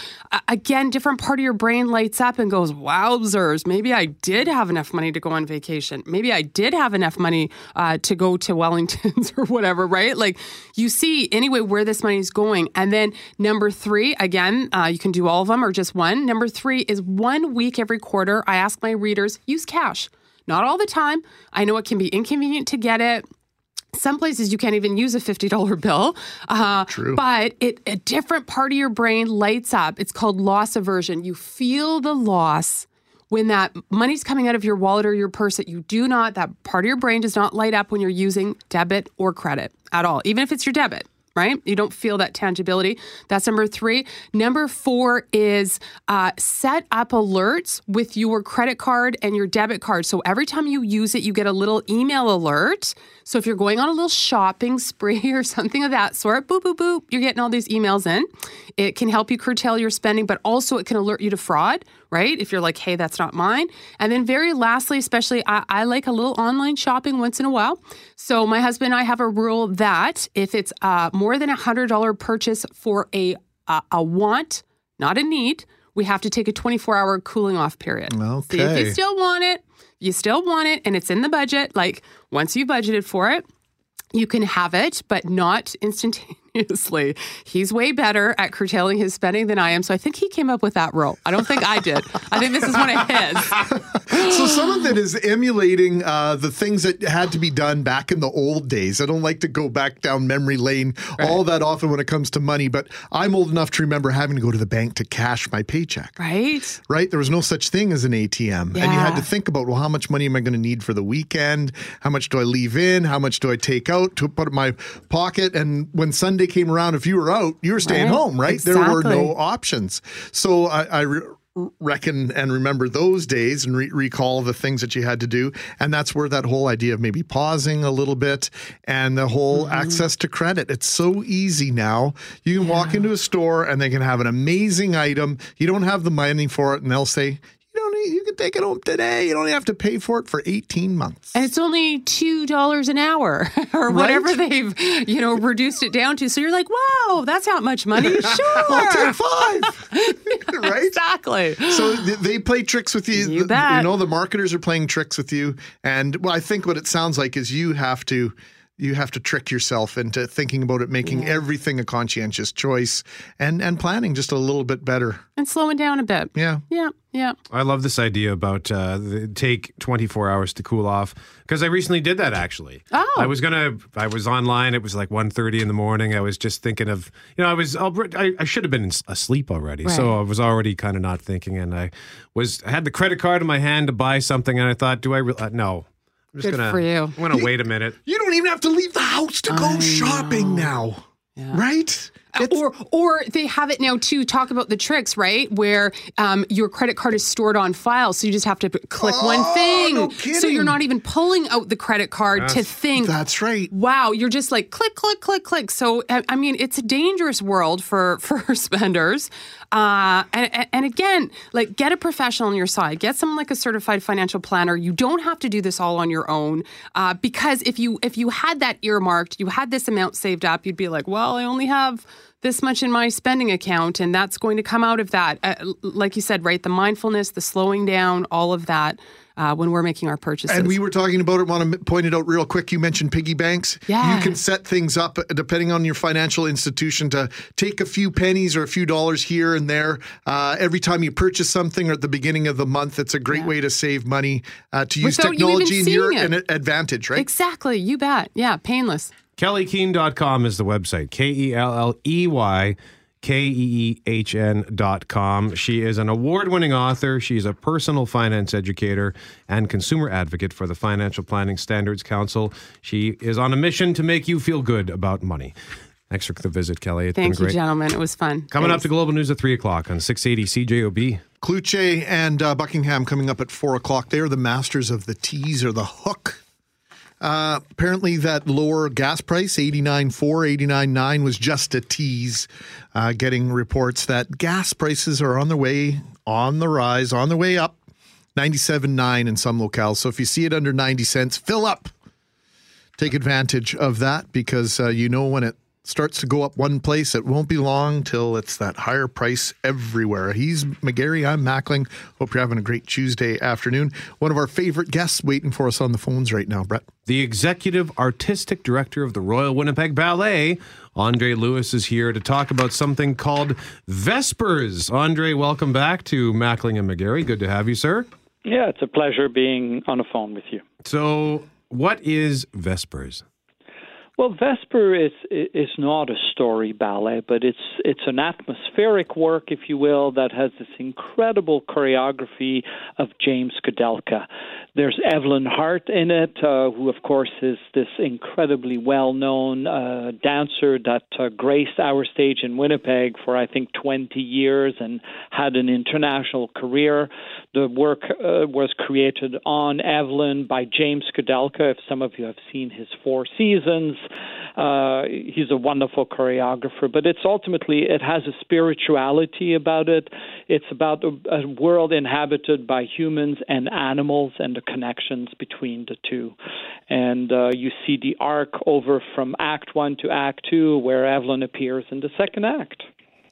Again, different part of your brain lights up and goes, wowzers, maybe I did have enough money to go on vacation. Maybe I did have enough money uh, to go to Wellington's or whatever, right? Like you see anyway where this money is going. And then number three, again, uh, you can do all of them or just one. Number three is one week every quarter. I ask my readers, use cash. Not all the time. I know it can be inconvenient to get it Some places you can't even use a $50 bill. Uh, True. But it, a different part of your brain lights up. It's called loss aversion. You feel the loss when that money's coming out of your wallet or your purse that you do not, that part of your brain does not light up when you're using debit or credit at all, even if it's your debit right? You don't feel that tangibility. That's number three. Number four is uh, set up alerts with your credit card and your debit card. So every time you use it, you get a little email alert. So if you're going on a little shopping spree or something of that sort, boop, boop, boop, you're getting all these emails in. It can help you curtail your spending, but also it can alert you to fraud, right? If you're like, hey, that's not mine. And then, very lastly, especially, I, I like a little online shopping once in a while. So, my husband and I have a rule that if it's uh, more than a $100 purchase for a, a, a want, not a need, we have to take a 24 hour cooling off period. See if you still want it, you still want it, and it's in the budget. Like once you budgeted for it, you can have it, but not instantaneously. He's way better at curtailing his spending than I am. So I think he came up with that rule. I don't think I did. I think this is one of his. So some of it is emulating uh, the things that had to be done back in the old days. I don't like to go back down memory lane all that often when it comes to money, but I'm old enough to remember having to go to the bank to cash my paycheck. Right? Right? There was no such thing as an ATM. And you had to think about, well, how much money am I going to need for the weekend? How much do I leave in? How much do I take out to put in my pocket? And when Sunday came around, if you were out, you were staying Right. home, right? There were no options. So I, I re- reckon and remember those days and re- recall the things that you had to do. And that's where that whole idea of maybe pausing a little bit and the whole Mm-hmm. access to credit. It's so easy now. You can walk into a store and they can have an amazing item. You don't have the money for it, and they'll say, don't need, you can take it home today. You don't have to pay for it for 18 months. And it's only two dollars an hour, or whatever they've, you know, reduced it down to. So you're like, wow, that's not much money. Sure, I'll take five. right? exactly. So they play tricks with you. You bet. know the marketers are playing tricks with you, and well, I think what it sounds like is you have to you have to trick yourself into thinking about it, making everything a conscientious choice, and and planning just a little bit better. And slowing down a bit. Yeah. Yeah, yeah. I love this idea about uh, the, take 24 hours to cool off because I recently did that actually. Oh. I was gonna. I was online. It was like 1.30 in the morning. I was just thinking of you know I was alre- I, I should have been asleep already, so I was already kind of not thinking, and I was I had the credit card in my hand to buy something, and I thought, do I? Re- uh, no. I'm just Good gonna. for you. I'm gonna wait a minute. You don't even have to leave the house to go shopping now, right? It's- or or they have it now to Talk about the tricks, right? Where um, your credit card is stored on file, so you just have to click one Oh, thing. no So you're not even pulling out the credit card to think. that's right. Wow, you're just like click, click, click, click. So I I mean, it's a dangerous world for for spenders. Uh, and and- and again, like get a professional on your side. Get someone like a certified financial planner. You don't have to do this all on your own. Uh, because if you if you had that earmarked, you had this amount saved up, you'd be like, well, I only have this much in my spending account, and that's going to come out of that. Uh, like you said, right? The mindfulness, the slowing down, all of that. Uh, when we're making our purchases. And we were talking about it. Want to point it out real quick? You mentioned piggy banks. Yeah. You can set things up uh, depending on your financial institution to take a few pennies or a few dollars here and there uh, every time you purchase something or at the beginning of the month. It's a great way to save money uh, to use Without you technology in your it. an advantage, right? Exactly. You bet. Yeah. Painless. KelleyKeehn.com is the website. K E L L E Y K E E H N dot com. She is an award winning author. She's a personal finance educator and consumer advocate for the Financial Planning Standards Council. She is on a mission to make you feel good about money. Thanks for the visit, Kelley. It's Thank been you, gentlemen. It was fun. Coming up to Global News at 3 o'clock on 680 CJOB. Kluche and uh, Buckingham coming up at four o'clock. They are the masters of the tease or the hook. Uh, apparently, that lower gas price, 89.4, 89.9, was just a tease. Uh, getting reports that gas prices are on their way, on the rise, on their way up. 97.9 in some locales. So if you see it under 90 cents, fill up. Take advantage of that because uh, you know when it starts to go up one place, it won't be long till it's that higher price everywhere. He's McGarry. I'm Mackling. Hope you're having a great Tuesday afternoon. One of our favorite guests waiting for us on the phones right now, Brett. The executive artistic director of the Royal Winnipeg Ballet, Andre Lewis, is here to talk about something called Vespers. Andre, welcome back to Mackling and McGarry. Good to have you, sir. Yeah, it's a pleasure being on the phone with you. So, what is Vespers? Well, Vesper is is not a story ballet, but it's it's an atmospheric work, if you will, that has this incredible choreography of James Kudelka. There's Evelyn Hart in it, uh, who of course is this incredibly well-known uh, dancer that uh, graced our stage in Winnipeg for I think 20 years and had an international career. The work uh, was created on Evelyn by James Kudelka. If some of you have seen his Four Seasons. Uh, he's a wonderful choreographer, but it's ultimately it has a spirituality about it. It's about a, a world inhabited by humans and animals and the connections between the two. And uh, you see the arc over from Act One to Act Two, where Evelyn appears in the second act.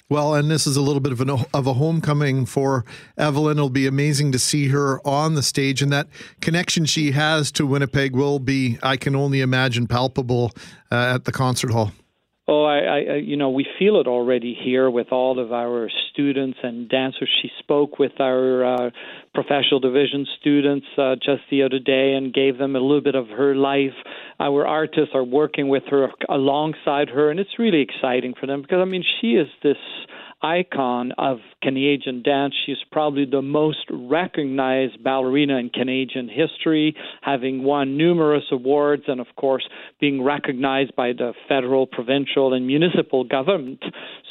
Well, and this is a little bit of an of a homecoming for Evelyn. It'll be amazing to see her on the stage, and that connection she has to Winnipeg will be, I can only imagine, palpable uh, at the concert hall. Oh, I, I, you know, we feel it already here with all of our students and dancers. She spoke with our uh, professional division students uh, just the other day and gave them a little bit of her life. Our artists are working with her alongside her, and it's really exciting for them because I mean, she is this icon of Canadian dance. She's probably the most recognized ballerina in Canadian history, having won numerous awards and, of course, being recognized by the federal, provincial, and municipal government.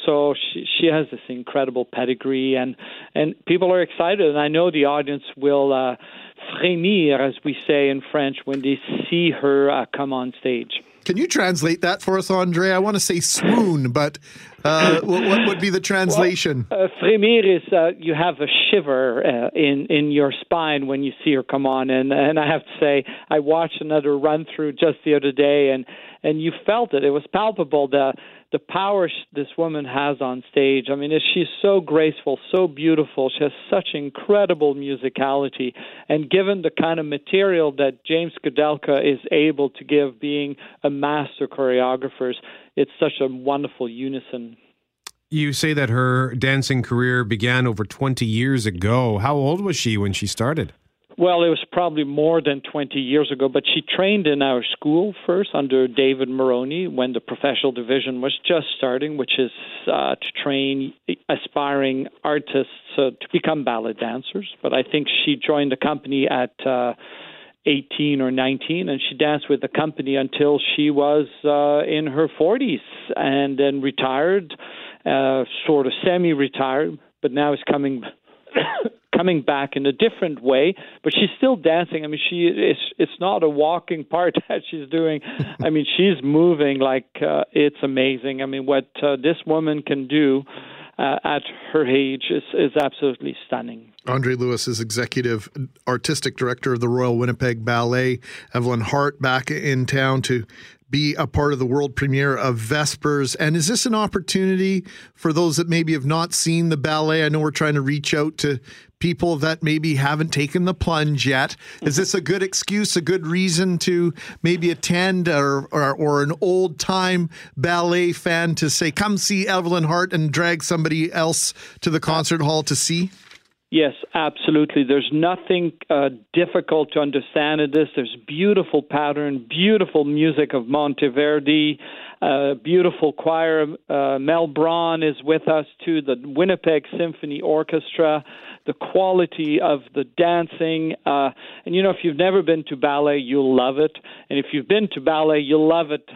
So she, she has this incredible pedigree, and, and people are excited. And I know the audience will. Uh, frémir, as we say in French, when they see her uh, come on stage. Can you translate that for us, Andre? I want to say swoon, but uh, what, what, would be the translation? Well, uh, frémir is uh, you have a shiver uh, in in your spine when you see her come on, and and I have to say I watched another run through just the other day, and and you felt it. It was palpable. The the power this woman has on stage. I mean, she's so graceful, so beautiful. She has such incredible musicality. And given the kind of material that James Kudelka is able to give, being a master choreographer, it's such a wonderful unison. You say that her dancing career began over 20 years ago. How old was she when she started? Well, it was probably more than 20 years ago, but she trained in our school first under David Moroni when the professional division was just starting, which is uh, to train aspiring artists uh, to become ballet dancers. But I think she joined the company at uh, 18 or 19, and she danced with the company until she was uh, in her 40s and then retired, uh, sort of semi retired, but now is coming coming back in a different way, but she's still dancing. I mean, she it's it's not a walking part that she's doing. I mean, she's moving like uh, it's amazing. I mean, what uh, this woman can do. Uh, at her age is, is absolutely stunning. Andre Lewis is executive artistic director of the Royal Winnipeg Ballet. Evelyn Hart back in town to be a part of the world premiere of Vespers. And is this an opportunity for those that maybe have not seen the ballet? I know we're trying to reach out to people that maybe haven't taken the plunge yet. Is this a good excuse, a good reason to maybe attend or, or, or an old time ballet fan to say, come see Evelyn Hart and drag somebody else to the concert hall to see? Yes, absolutely. There's nothing uh, difficult to understand in this. There's beautiful pattern, beautiful music of Monteverdi, uh, beautiful choir. Uh, Mel Braun is with us too. The Winnipeg Symphony Orchestra, the quality of the dancing, uh, and you know, if you've never been to ballet, you'll love it, and if you've been to ballet, you'll love it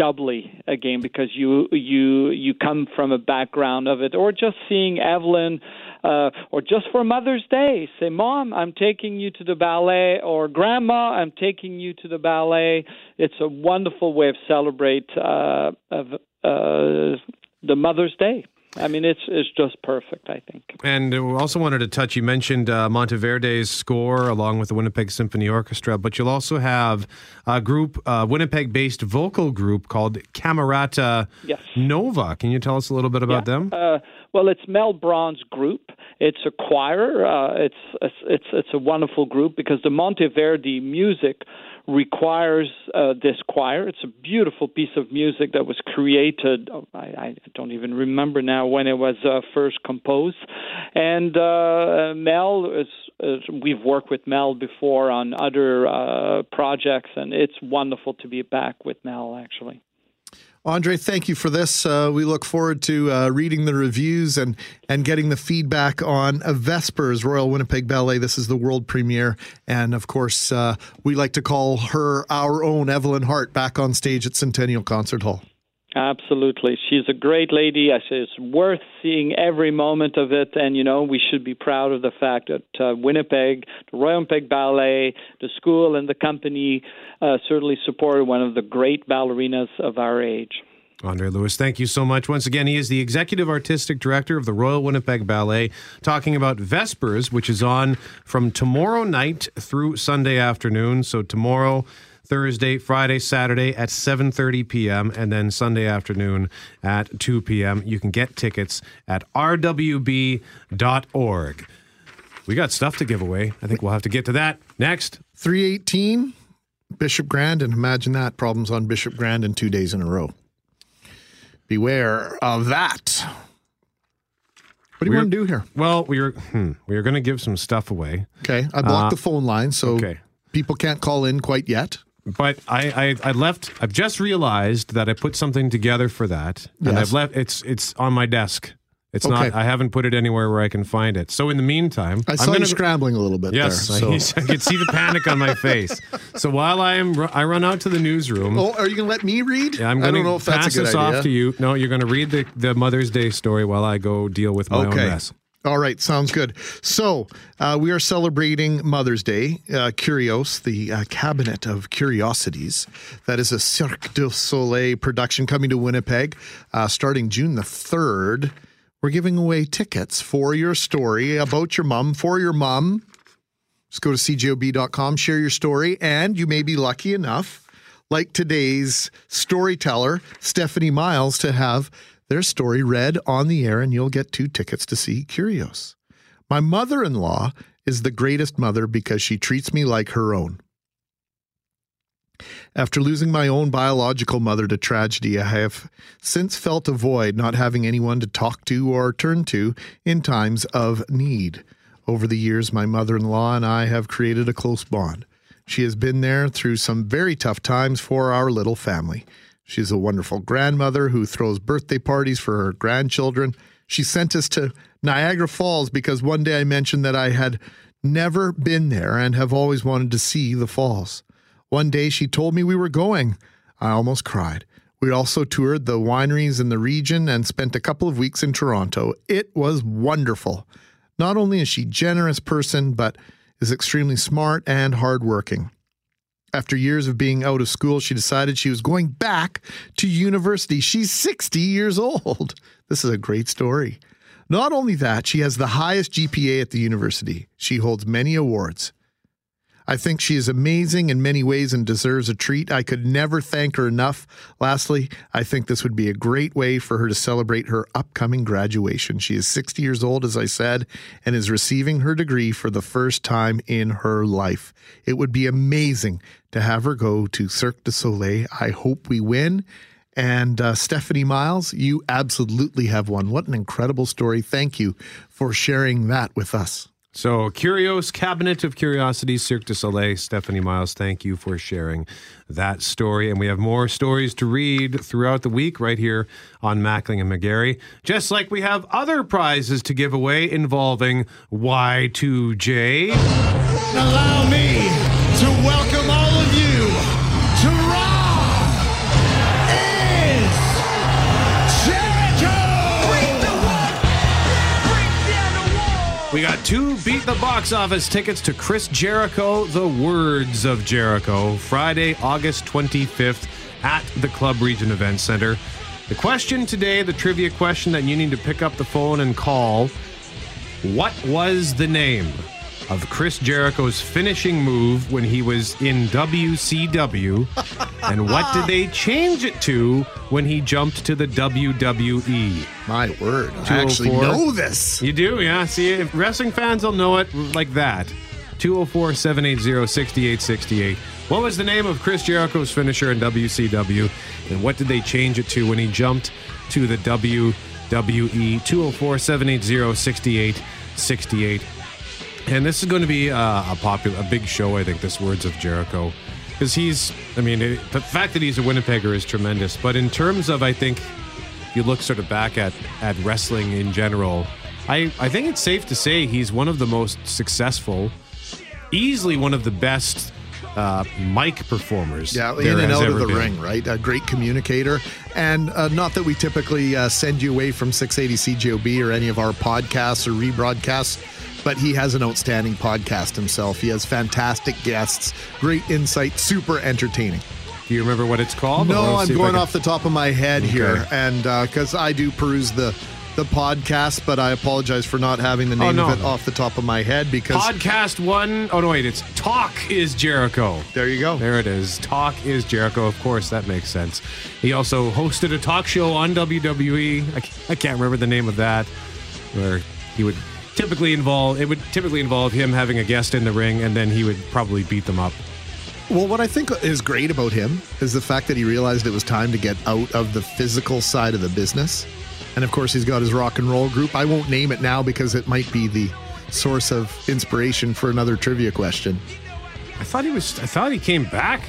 doubly again because you you you come from a background of it, or just seeing Evelyn uh, or just for Mother's Day, say, Mom, I'm taking you to the ballet, or Grandma, I'm taking you to the ballet. It's a wonderful way of celebrate uh, of, uh, the Mother's Day. I mean, it's it's just perfect. I think. And we also wanted to touch. You mentioned uh, Monteverdi's score along with the Winnipeg Symphony Orchestra, but you'll also have a group, a Winnipeg-based vocal group called Camerata yes. Nova. Can you tell us a little bit about yeah. them? Uh, well, it's Mel Braun's group, It's a choir. Uh, it's, it's it's a wonderful group because the Monteverdi music requires uh, this choir. It's a beautiful piece of music that was created. I, I don't even remember now when it was uh, first composed. And uh, Mel is, is, We've worked with Mel before on other uh, projects, and it's wonderful to be back with Mel. Actually. Andre, thank you for this. Uh, we look forward to uh, reading the reviews and and getting the feedback on uh, Vespers Royal Winnipeg Ballet. This is the world premiere, and of course, uh, we like to call her our own Evelyn Hart back on stage at Centennial Concert Hall. Absolutely. She's a great lady. I say it's worth seeing every moment of it. And, you know, we should be proud of the fact that uh, Winnipeg, the Royal Winnipeg Ballet, the school, and the company uh, certainly supported one of the great ballerinas of our age. Andre Lewis, thank you so much. Once again, he is the executive artistic director of the Royal Winnipeg Ballet, talking about Vespers, which is on from tomorrow night through Sunday afternoon. So, tomorrow, Thursday, Friday, Saturday at 7:30 p.m. and then Sunday afternoon at 2 p.m. You can get tickets at rwb.org. We got stuff to give away. I think we'll have to get to that next. 318 Bishop Grandin and imagine that problems on Bishop Grandin in 2 days in a row. Beware of that. What do you We're- want to do here? Well, we are hmm, we were going to give some stuff away, Okay, I blocked Uh, the phone line so okay. people can't call in quite yet. But I, I I left. I've just realized that I put something together for that, and Yes. I've left. It's it's on my desk. It's Okay. not. I haven't put it anywhere where I can find it. So in the meantime, I I'm saw gonna you scrambling a little bit Yes, there. So. I, I could see the panic on my face. So while I am, I run out to the newsroom. Oh, are you going to let me read? Yeah, I'm going don't know to if that's pass a good this idea. off to you. No, you're going to read the, the Mother's Day story while I go deal with my own Okay. mess. All right, sounds good. So uh, we are celebrating Mother's Day. Uh, Kurios, the uh, Cabinet of Curiosities, that is a Cirque du Soleil production coming to Winnipeg uh, starting June the 3rd. We're giving away tickets for your story about your mom, for your mom. Just go to cjob.com, share your story, and you may be lucky enough, like today's storyteller, Stephanie Miles, to have their story read on the air, and you'll get two tickets to see Kurios. My mother in law is the greatest mother because she treats me like her own. After losing my own biological mother to tragedy, I have since felt a void not having anyone to talk to or turn to in times of need. Over the years, my mother in law and I have created a close bond. She has been there through some very tough times for our little family. She's a wonderful grandmother who throws birthday parties for her grandchildren. She sent us to Niagara Falls because one day I mentioned that I had never been there and have always wanted to see the falls. One day she told me we were going. I almost cried. We also toured the wineries in the region and spent a couple of weeks in Toronto. It was wonderful. Not only is she a generous person, but is extremely smart and hardworking. After years of being out of school, she decided she was going back to university. She's 60 years old. This is a great story. Not only that, she has the highest GPA at the university. She holds many awards. I think she is amazing in many ways and deserves a treat. I could never thank her enough. Lastly, I think this would be a great way for her to celebrate her upcoming graduation. She is 60 years old, as I said, and is receiving her degree for the first time in her life. It would be amazing to have her go to Cirque du Soleil. I hope we win. And uh, Stephanie Miles, you absolutely have won. What an incredible story. Thank you for sharing that with us. So, Kurios Cabinet of Curiosities, Cirque du Soleil. Stephanie Miles, thank you for sharing that story. And we have more stories to read throughout the week right here on Mackling and McGarry. Just like we have other prizes to give away involving Y2J. Allow me two Beat the Box Office tickets to Chris Jericho, The Words of Jericho, Friday, August 25th at the Club Regent Event Center. The question today, the trivia question that you need to pick up the phone and call What was the name of Chris Jericho's finishing move when he was in WCW? and what did they change it to when he jumped to the WWE? My word. I actually oh know this. You do, yeah. See, wrestling fans will know it like that. 204 780 6868. What was the name of Chris Jericho's finisher in WCW? And what did they change it to when he jumped to the WWE? 204 780 6868. And this is going to be uh, a popular, a big show, I think, this Words of Jericho. Because he's, I mean, it, the fact that he's a Winnipegger is tremendous. But in terms of, I think, if you look sort of back at, at wrestling in general, I, I think it's safe to say he's one of the most successful, easily one of the best uh, mic performers. Yeah, in and out of the been. ring, right? A great communicator. And uh, not that we typically uh, send you away from 680 CJOB or any of our podcasts or rebroadcasts, but he has an outstanding podcast himself. He has fantastic guests, great insight, super entertaining. Do you remember what it's called? No, I'm see if I going off the top of my head Okay. here, and uh, because I do peruse the the podcast, but I apologize for not having the Oh, name no, of it off the top of my head because Podcast one oh no, wait, it's Talk is Jericho. there you go. There it is. Talk is Jericho. Of course, that makes sense. He also hosted a talk show on WWE. I I can't remember the name of that, where he would typically involve it would typically involve him having a guest in the ring, and then he would probably beat them up. Well, what I think is great about him is the fact that he realized it was time to get out of the physical side of the business. And of course, he's got his rock and roll group. I won't name it now because it might be the source of inspiration for another trivia question. I thought he was. I thought he came back.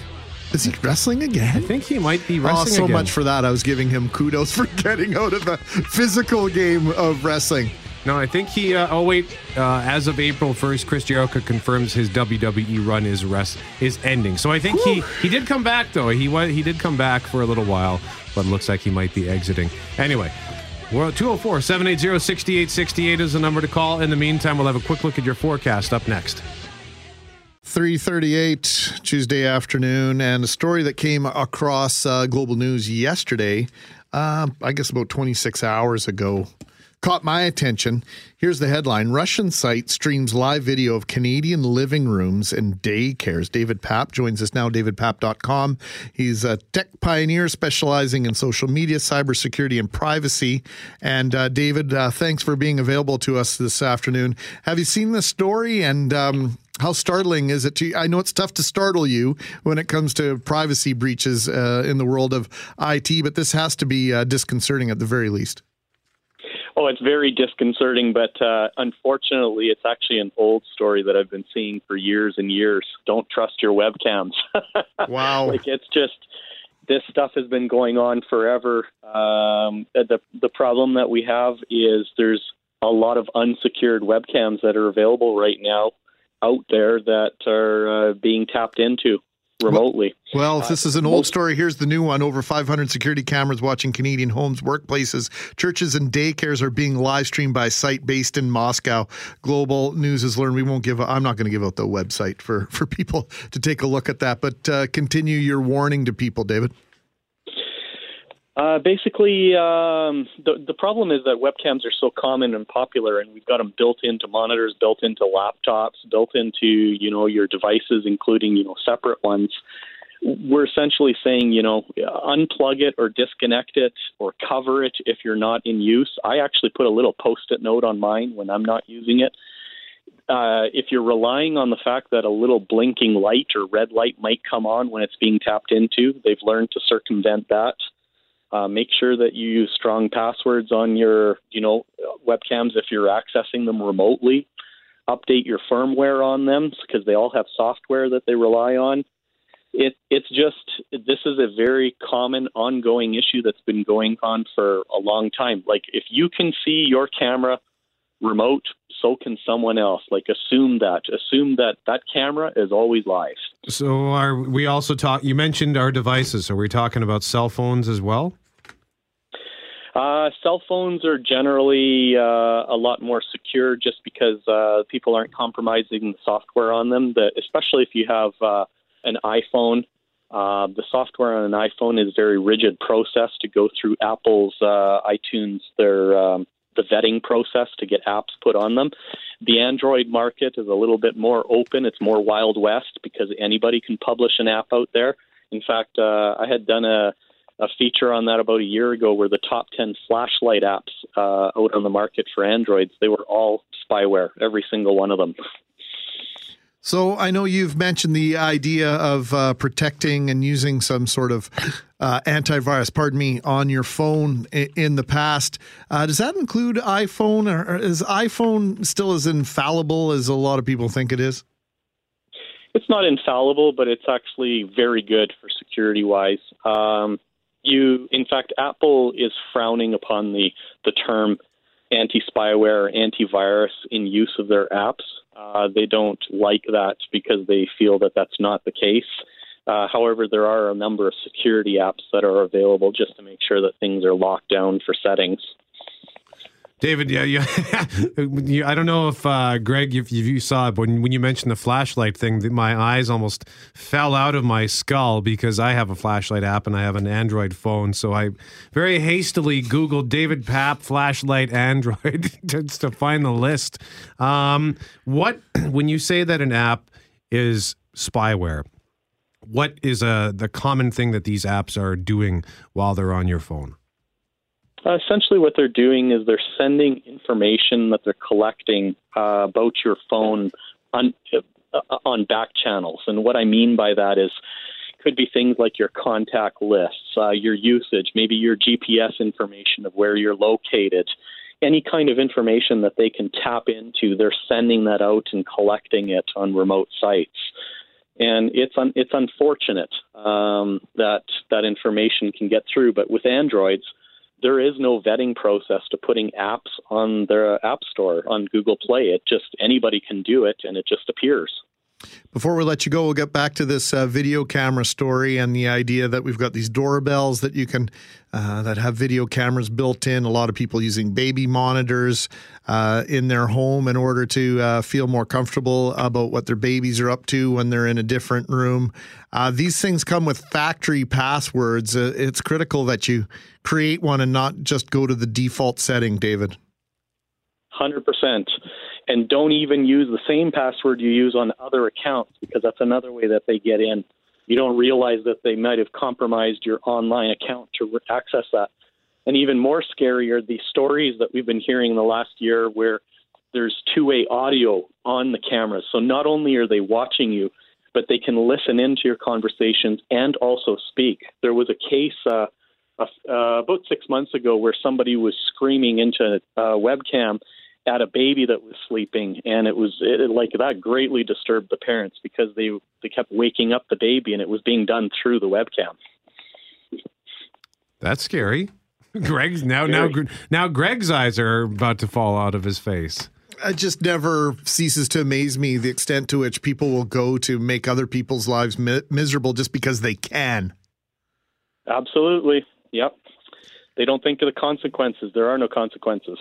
Is he wrestling again? I think he might be Oh, wrestling so again. much for that. I was giving him kudos for getting out of the physical game of wrestling. No, I think he. Uh, oh wait, uh, as of April first, Chris Jericho confirms his WWE run is rest is ending. So I think he he did come back though. He was he did come back for a little while, but looks like he might be exiting. Anyway. We're at 204 780 6868 is the number to call. In the meantime, we'll have a quick look at your forecast up next. 338 Tuesday afternoon, and a story that came across uh, Global News yesterday, uh, I guess about 26 hours ago, caught my attention. Here's the headline Russian site streams live video of Canadian living rooms and daycares. David Papp joins us now, davidpapp.com. He's a tech pioneer specializing in social media, cybersecurity, and privacy. And uh, David, uh, thanks for being available to us this afternoon. Have you seen this story? And um, how startling is it to you? I know it's tough to startle you when it comes to privacy breaches uh, in the world of IT, but this has to be uh, disconcerting at the very least. Oh, it's very disconcerting, but uh, unfortunately, it's actually an old story that I've been seeing for years and years. Don't trust your webcams. Wow. like it's just this stuff has been going on forever. Um, the the problem that we have is there's a lot of unsecured webcams that are available right now out there that are uh, being tapped into remotely. Well, if this is an old story, here's the new one. Over 500 security cameras watching Canadian homes, workplaces, churches, and daycares are being live streamed by a site based in Moscow. Global News has learned we won't give. I'm not going to give out the website for for people to take a look at that. But uh, continue your warning to people, David. Uh, basically, um, the the problem is that webcams are so common and popular, and we've got them built into monitors, built into laptops, built into you know your devices, including you know separate ones. We're essentially saying you know unplug it or disconnect it or cover it if you're not in use. I actually put a little post-it note on mine when I'm not using it. Uh, if you're relying on the fact that a little blinking light or red light might come on when it's being tapped into, they've learned to circumvent that. Uh, make sure that you use strong passwords on your, you know, webcams if you're accessing them remotely. Update your firmware on them because they all have software that they rely on. It, it's just this is a very common ongoing issue that's been going on for a long time. Like if you can see your camera remote, so can someone else. Like assume that. Assume that that camera is always live. So are we also talk? You mentioned our devices. Are we talking about cell phones as well? Uh, cell phones are generally uh, a lot more secure just because uh, people aren't compromising the software on them. Especially if you have uh, an iPhone, uh, the software on an iPhone is very rigid process to go through Apple's uh, iTunes, their um, the vetting process to get apps put on them. The Android market is a little bit more open. It's more Wild West because anybody can publish an app out there. In fact, uh, I had done a, a feature on that about a year ago where the top 10 flashlight apps uh, out on the market for Androids, they were all spyware, every single one of them. So I know you've mentioned the idea of uh, protecting and using some sort of uh, antivirus, pardon me, on your phone in, in the past. Uh, does that include iPhone, or is iPhone still as infallible as a lot of people think it is? It's not infallible, but it's actually very good for security wise. Um, you, in fact, Apple is frowning upon the the term anti spyware, antivirus in use of their apps. Uh, they don't like that because they feel that that's not the case. Uh, however, there are a number of security apps that are available just to make sure that things are locked down for settings. David, yeah. I don't know if uh, Greg, if, you saw it, but when, you mentioned the flashlight thing, my eyes almost fell out of my skull because I have a flashlight app and I have an Android phone. So I very hastily Googled David Papp flashlight Android just to find the list. Um, what when you say that an app is spyware? What is uh, the common thing that these apps are doing while they're on your phone? Uh, essentially, what they're doing is they're sending information that they're collecting uh, about your phone on uh, on back channels. And what I mean by that is could be things like your contact lists, uh, your usage, maybe your GPS information of where you're located, any kind of information that they can tap into. They're sending that out and collecting it on remote sites. And it's un- it's unfortunate um, that that information can get through. But with Androids, there is no vetting process to putting apps on their app store on Google Play. It just anybody can do it, and it just appears. Before we let you go, we'll get back to this uh, video camera story and the idea that we've got these doorbells that you can uh, that have video cameras built in. A lot of people using baby monitors uh, in their home in order to uh, feel more comfortable about what their babies are up to when they're in a different room. Uh, these things come with factory passwords. Uh, it's critical that you create one and not just go to the default setting, David. Hundred percent and don't even use the same password you use on other accounts because that's another way that they get in. You don't realize that they might have compromised your online account to access that. And even more scary are the stories that we've been hearing in the last year where there's two way audio on the cameras. So not only are they watching you, but they can listen into your conversations and also speak. There was a case uh, uh, about six months ago where somebody was screaming into a webcam at a baby that was sleeping, and it was it, like that greatly disturbed the parents because they they kept waking up the baby, and it was being done through the webcam. That's scary. Greg's now scary. now now Greg's eyes are about to fall out of his face. It just never ceases to amaze me the extent to which people will go to make other people's lives mi- miserable just because they can. Absolutely. Yep they don't think of the consequences. There are no consequences.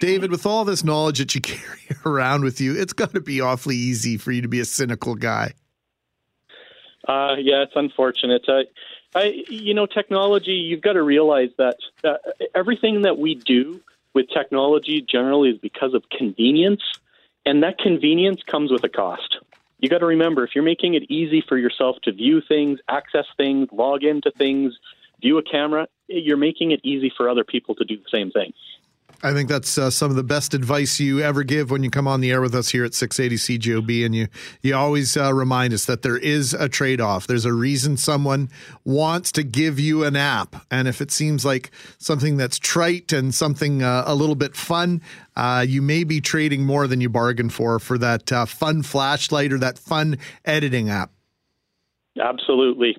David, with all this knowledge that you carry around with you, it's got to be awfully easy for you to be a cynical guy. Uh, yeah, it's unfortunate. Uh, I, you know, technology. You've got to realize that uh, everything that we do with technology generally is because of convenience, and that convenience comes with a cost. You got to remember if you're making it easy for yourself to view things, access things, log into things, view a camera, you're making it easy for other people to do the same thing. I think that's uh, some of the best advice you ever give when you come on the air with us here at 680 CJOB. and you you always uh, remind us that there is a trade off. There's a reason someone wants to give you an app, and if it seems like something that's trite and something uh, a little bit fun, uh, you may be trading more than you bargained for for that uh, fun flashlight or that fun editing app. Absolutely.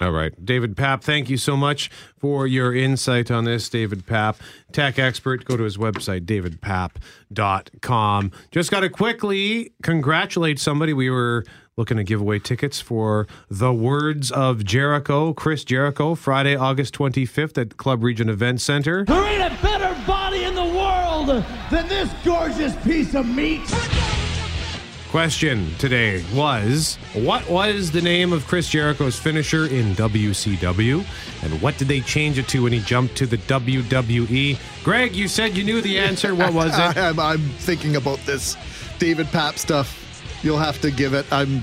All right. David Papp, thank you so much for your insight on this. David Papp, tech expert. Go to his website, davidpapp.com. Just got to quickly congratulate somebody. We were looking to give away tickets for The Words of Jericho, Chris Jericho, Friday, August 25th at Club Regent Event Center. There ain't a better body in the world than this gorgeous piece of meat question today was What was the name of Chris Jericho's finisher in WCW? And what did they change it to when he jumped to the WWE? Greg, you said you knew the answer. What was it? I, am I'm thinking about this David Papp stuff. You'll have to give it. I'm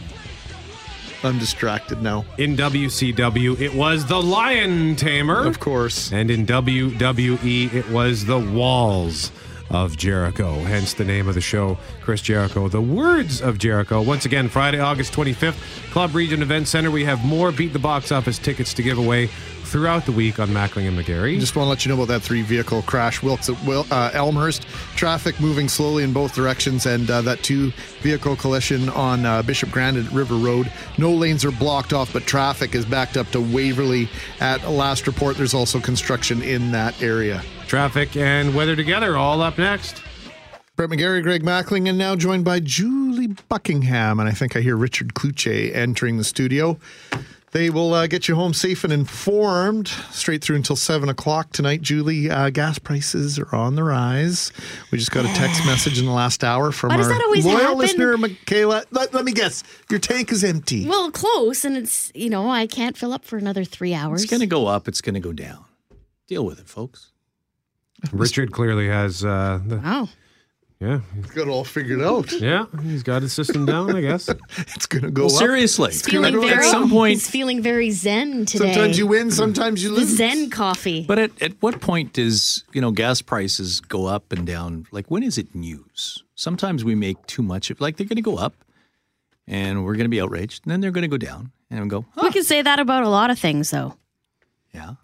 I'm distracted now. In WCW, it was the Lion Tamer. Of course. And in WWE, it was the Walls of Jericho, hence the name of the show, Chris Jericho. The words of Jericho. Once again, Friday, August 25th, Club Regent Event Center. We have more Beat the Box Office tickets to give away throughout the week on Mackling and McGarry. Just want to let you know about that three vehicle crash. Wilkes at Wil- uh, Elmhurst. Traffic moving slowly in both directions, and uh, that two vehicle collision on uh, Bishop Grandin at River Road. No lanes are blocked off, but traffic is backed up to Waverly. At last report, there's also construction in that area. Traffic and weather together, all up next. Brett McGarry, Greg Mackling, and now joined by Julie Buckingham. And I think I hear Richard Cloutier entering the studio. They will uh, get you home safe and informed straight through until 7 o'clock tonight. Julie, uh, gas prices are on the rise. We just got a text message in the last hour from Why our that loyal happen? listener, Michaela. Let, let me guess. Your tank is empty. Well, close, and it's you know I can't fill up for another three hours. It's going to go up. It's going to go down. Deal with it, folks. Richard clearly has uh, the. Wow. Yeah. He's got it all figured out. Yeah, he's got his system down, I guess. it's going to go Well, up. seriously. He's feeling At very, some point- he's feeling very zen today. Sometimes you win, sometimes you the lose. Zen coffee. But at, at what point does, you know, gas prices go up and down? Like when is it news? Sometimes we make too much of like they're going to go up and we're going to be outraged and then they're going to go down and we go, we can say that about a lot of things, though. yeah.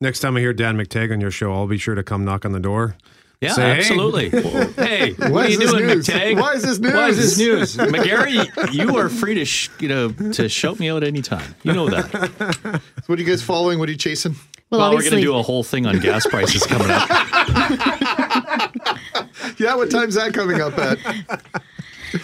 Next time I hear Dan McTagg on your show, I'll be sure to come knock on the door. Yeah, Say, hey. absolutely. hey, what Why are you this doing, news? McTagg? Why is this news? Why is this news? news? McGarry, you are free to, sh- you know, to shout me out anytime. You know that. What are you guys following? What are you chasing? Well, Well, we're going to do a whole thing on gas prices coming up. Yeah, what time's that coming up at?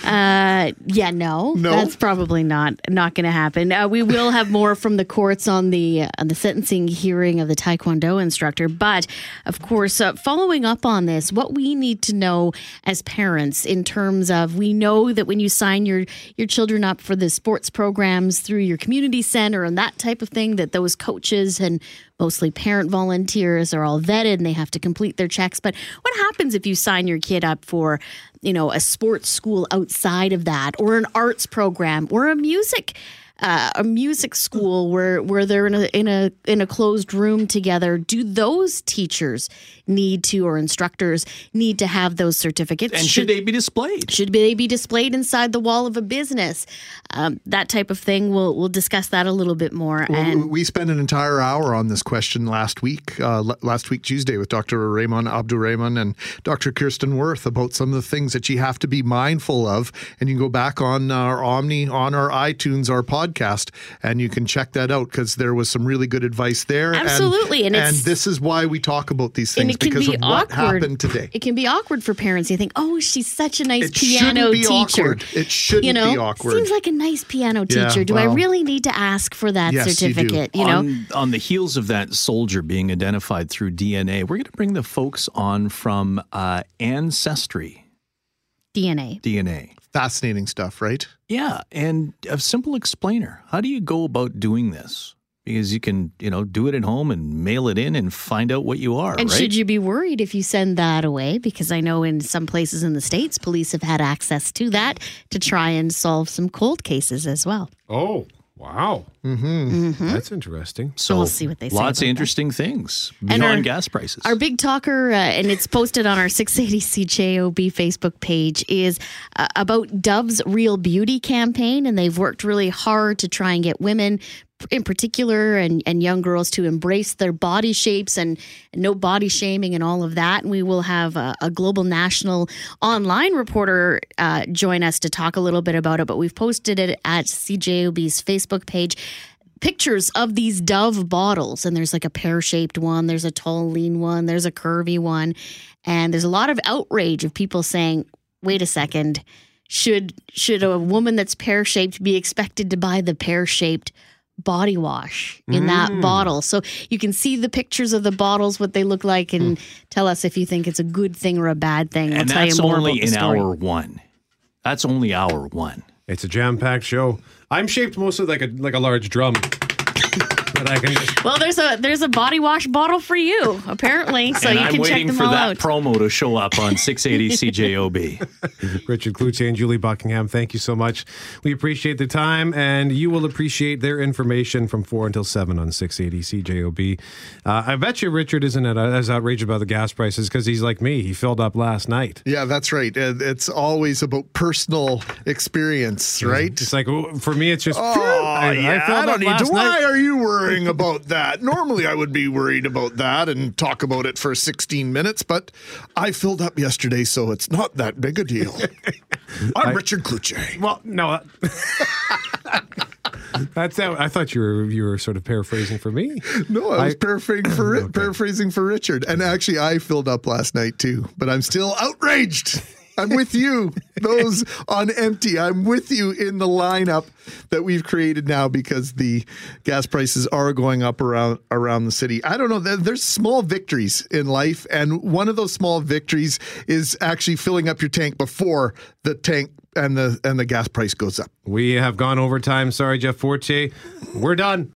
Uh, yeah, no, No? that's probably not not going to happen. Uh, we will have more from the courts on the on the sentencing hearing of the Taekwondo instructor, but of course, uh, following up on this, what we need to know as parents in terms of we know that when you sign your your children up for the sports programs through your community center and that type of thing, that those coaches and mostly parent volunteers are all vetted and they have to complete their checks. But what happens if you sign your kid up for, you know, a sports school outside of that, or an arts program, or a music? Uh, a music school where where they're in a in a in a closed room together. Do those teachers need to or instructors need to have those certificates? And should they be displayed? should they be displayed inside the wall of a business? Um, that type of thing. We'll we'll discuss that a little bit more. Well, and we spent an entire hour on this question last week, uh, l- last week Tuesday, with Dr. Raymond Abdurrahman and Dr. Kirsten Worth about some of the things that you have to be mindful of. And you can go back on our Omni, on our iTunes, our podcast, and you can check that out because there was some really good advice there. Absolutely, and and, it's- this is why we talk about these things because be of what happened today. It can be awkward for parents. You think, oh, she's such a nice It piano shouldn't be teacher. awkward. It shouldn't you know, be awkward. Seems like a nice piano Yeah, teacher. do I really need to ask for that yes, you do. certificate? You, know, on, on the heels of that soldier being identified through DNA, we're going to bring the folks on from uh, Ancestry DNA. DNA. Fascinating stuff, right? Yeah, and a simple explainer. How do you go about doing this? Because you can, you know, do it at home and mail it in and find out what you are, And right? should you be worried if you send that away? Because I know in some places in the States, police have had access to that to try and solve some cold cases as well. Oh, wow. Mm-hmm. Mm-hmm. That's interesting. so we'll see what they say Lots about of that. interesting things And beyond our- gas prices. Our big talker, uh, and it's posted on our 680 CJOB Facebook page, is uh, about Dove's Real Beauty campaign. And they've worked really hard to try and get women in particular and, and young girls to embrace their body shapes and, and no body shaming and all of that. And we will have a, a global national online reporter uh, join us to talk a little bit about it. But we've posted it at CJOB's Facebook page pictures of these Dove bottles, and there's like a pear shaped one, there's a tall, lean one, there's a curvy one, and there's a lot of outrage of people saying, "Wait a second, should should a woman that's pear shaped be expected to buy the pear shaped?" Body wash in that mm. bottle so you can see the pictures of the bottles what they look like and hmm. tell us if you think it's a good thing or a bad thing we'll and tell that's you more only about in story. hour one. That's only hour one. It's a jam-packed show. I'm shaped mostly like a like a large drum. That I can just Well, there's a there's a body wash bottle for you apparently, so and you I'm can check waiting for that promo to show up on 680 CJOB. Richard Cloutier and Julie Buckingham, thank you so much. We appreciate the time, and you will appreciate their information from 4 until 7 on 680 CJOB. Uh, I bet you Richard isn't as outraged about the gas prices because he's like me. He filled up last night. Yeah, that's right. It's always about personal experience, right? It's like, oh, for me, it's just, Oh, I, yeah, filled I don't up need to. last Why night. are you worrying about that? Normally, I would be worried about that and talk about it for 16 minutes, but I filled up yesterday, so it's not that big a deal. I'm Richard Cloutier. Well, no. Uh, that's that. I thought you were you were sort of paraphrasing for me. No, I was I- paraphrasing for Ri- paraphrasing for Richard, and actually, I filled up last night too. But I'm still outraged. I'm with you, those on empty. I'm with you in the lineup that we've created now because the gas prices are going up around around the city. I don't know. There's small victories in life, and one of those small victories is actually filling up your tank before the tank and the and the gas price goes up. We have gone overtime. Sorry, Jeff Forte. We're done.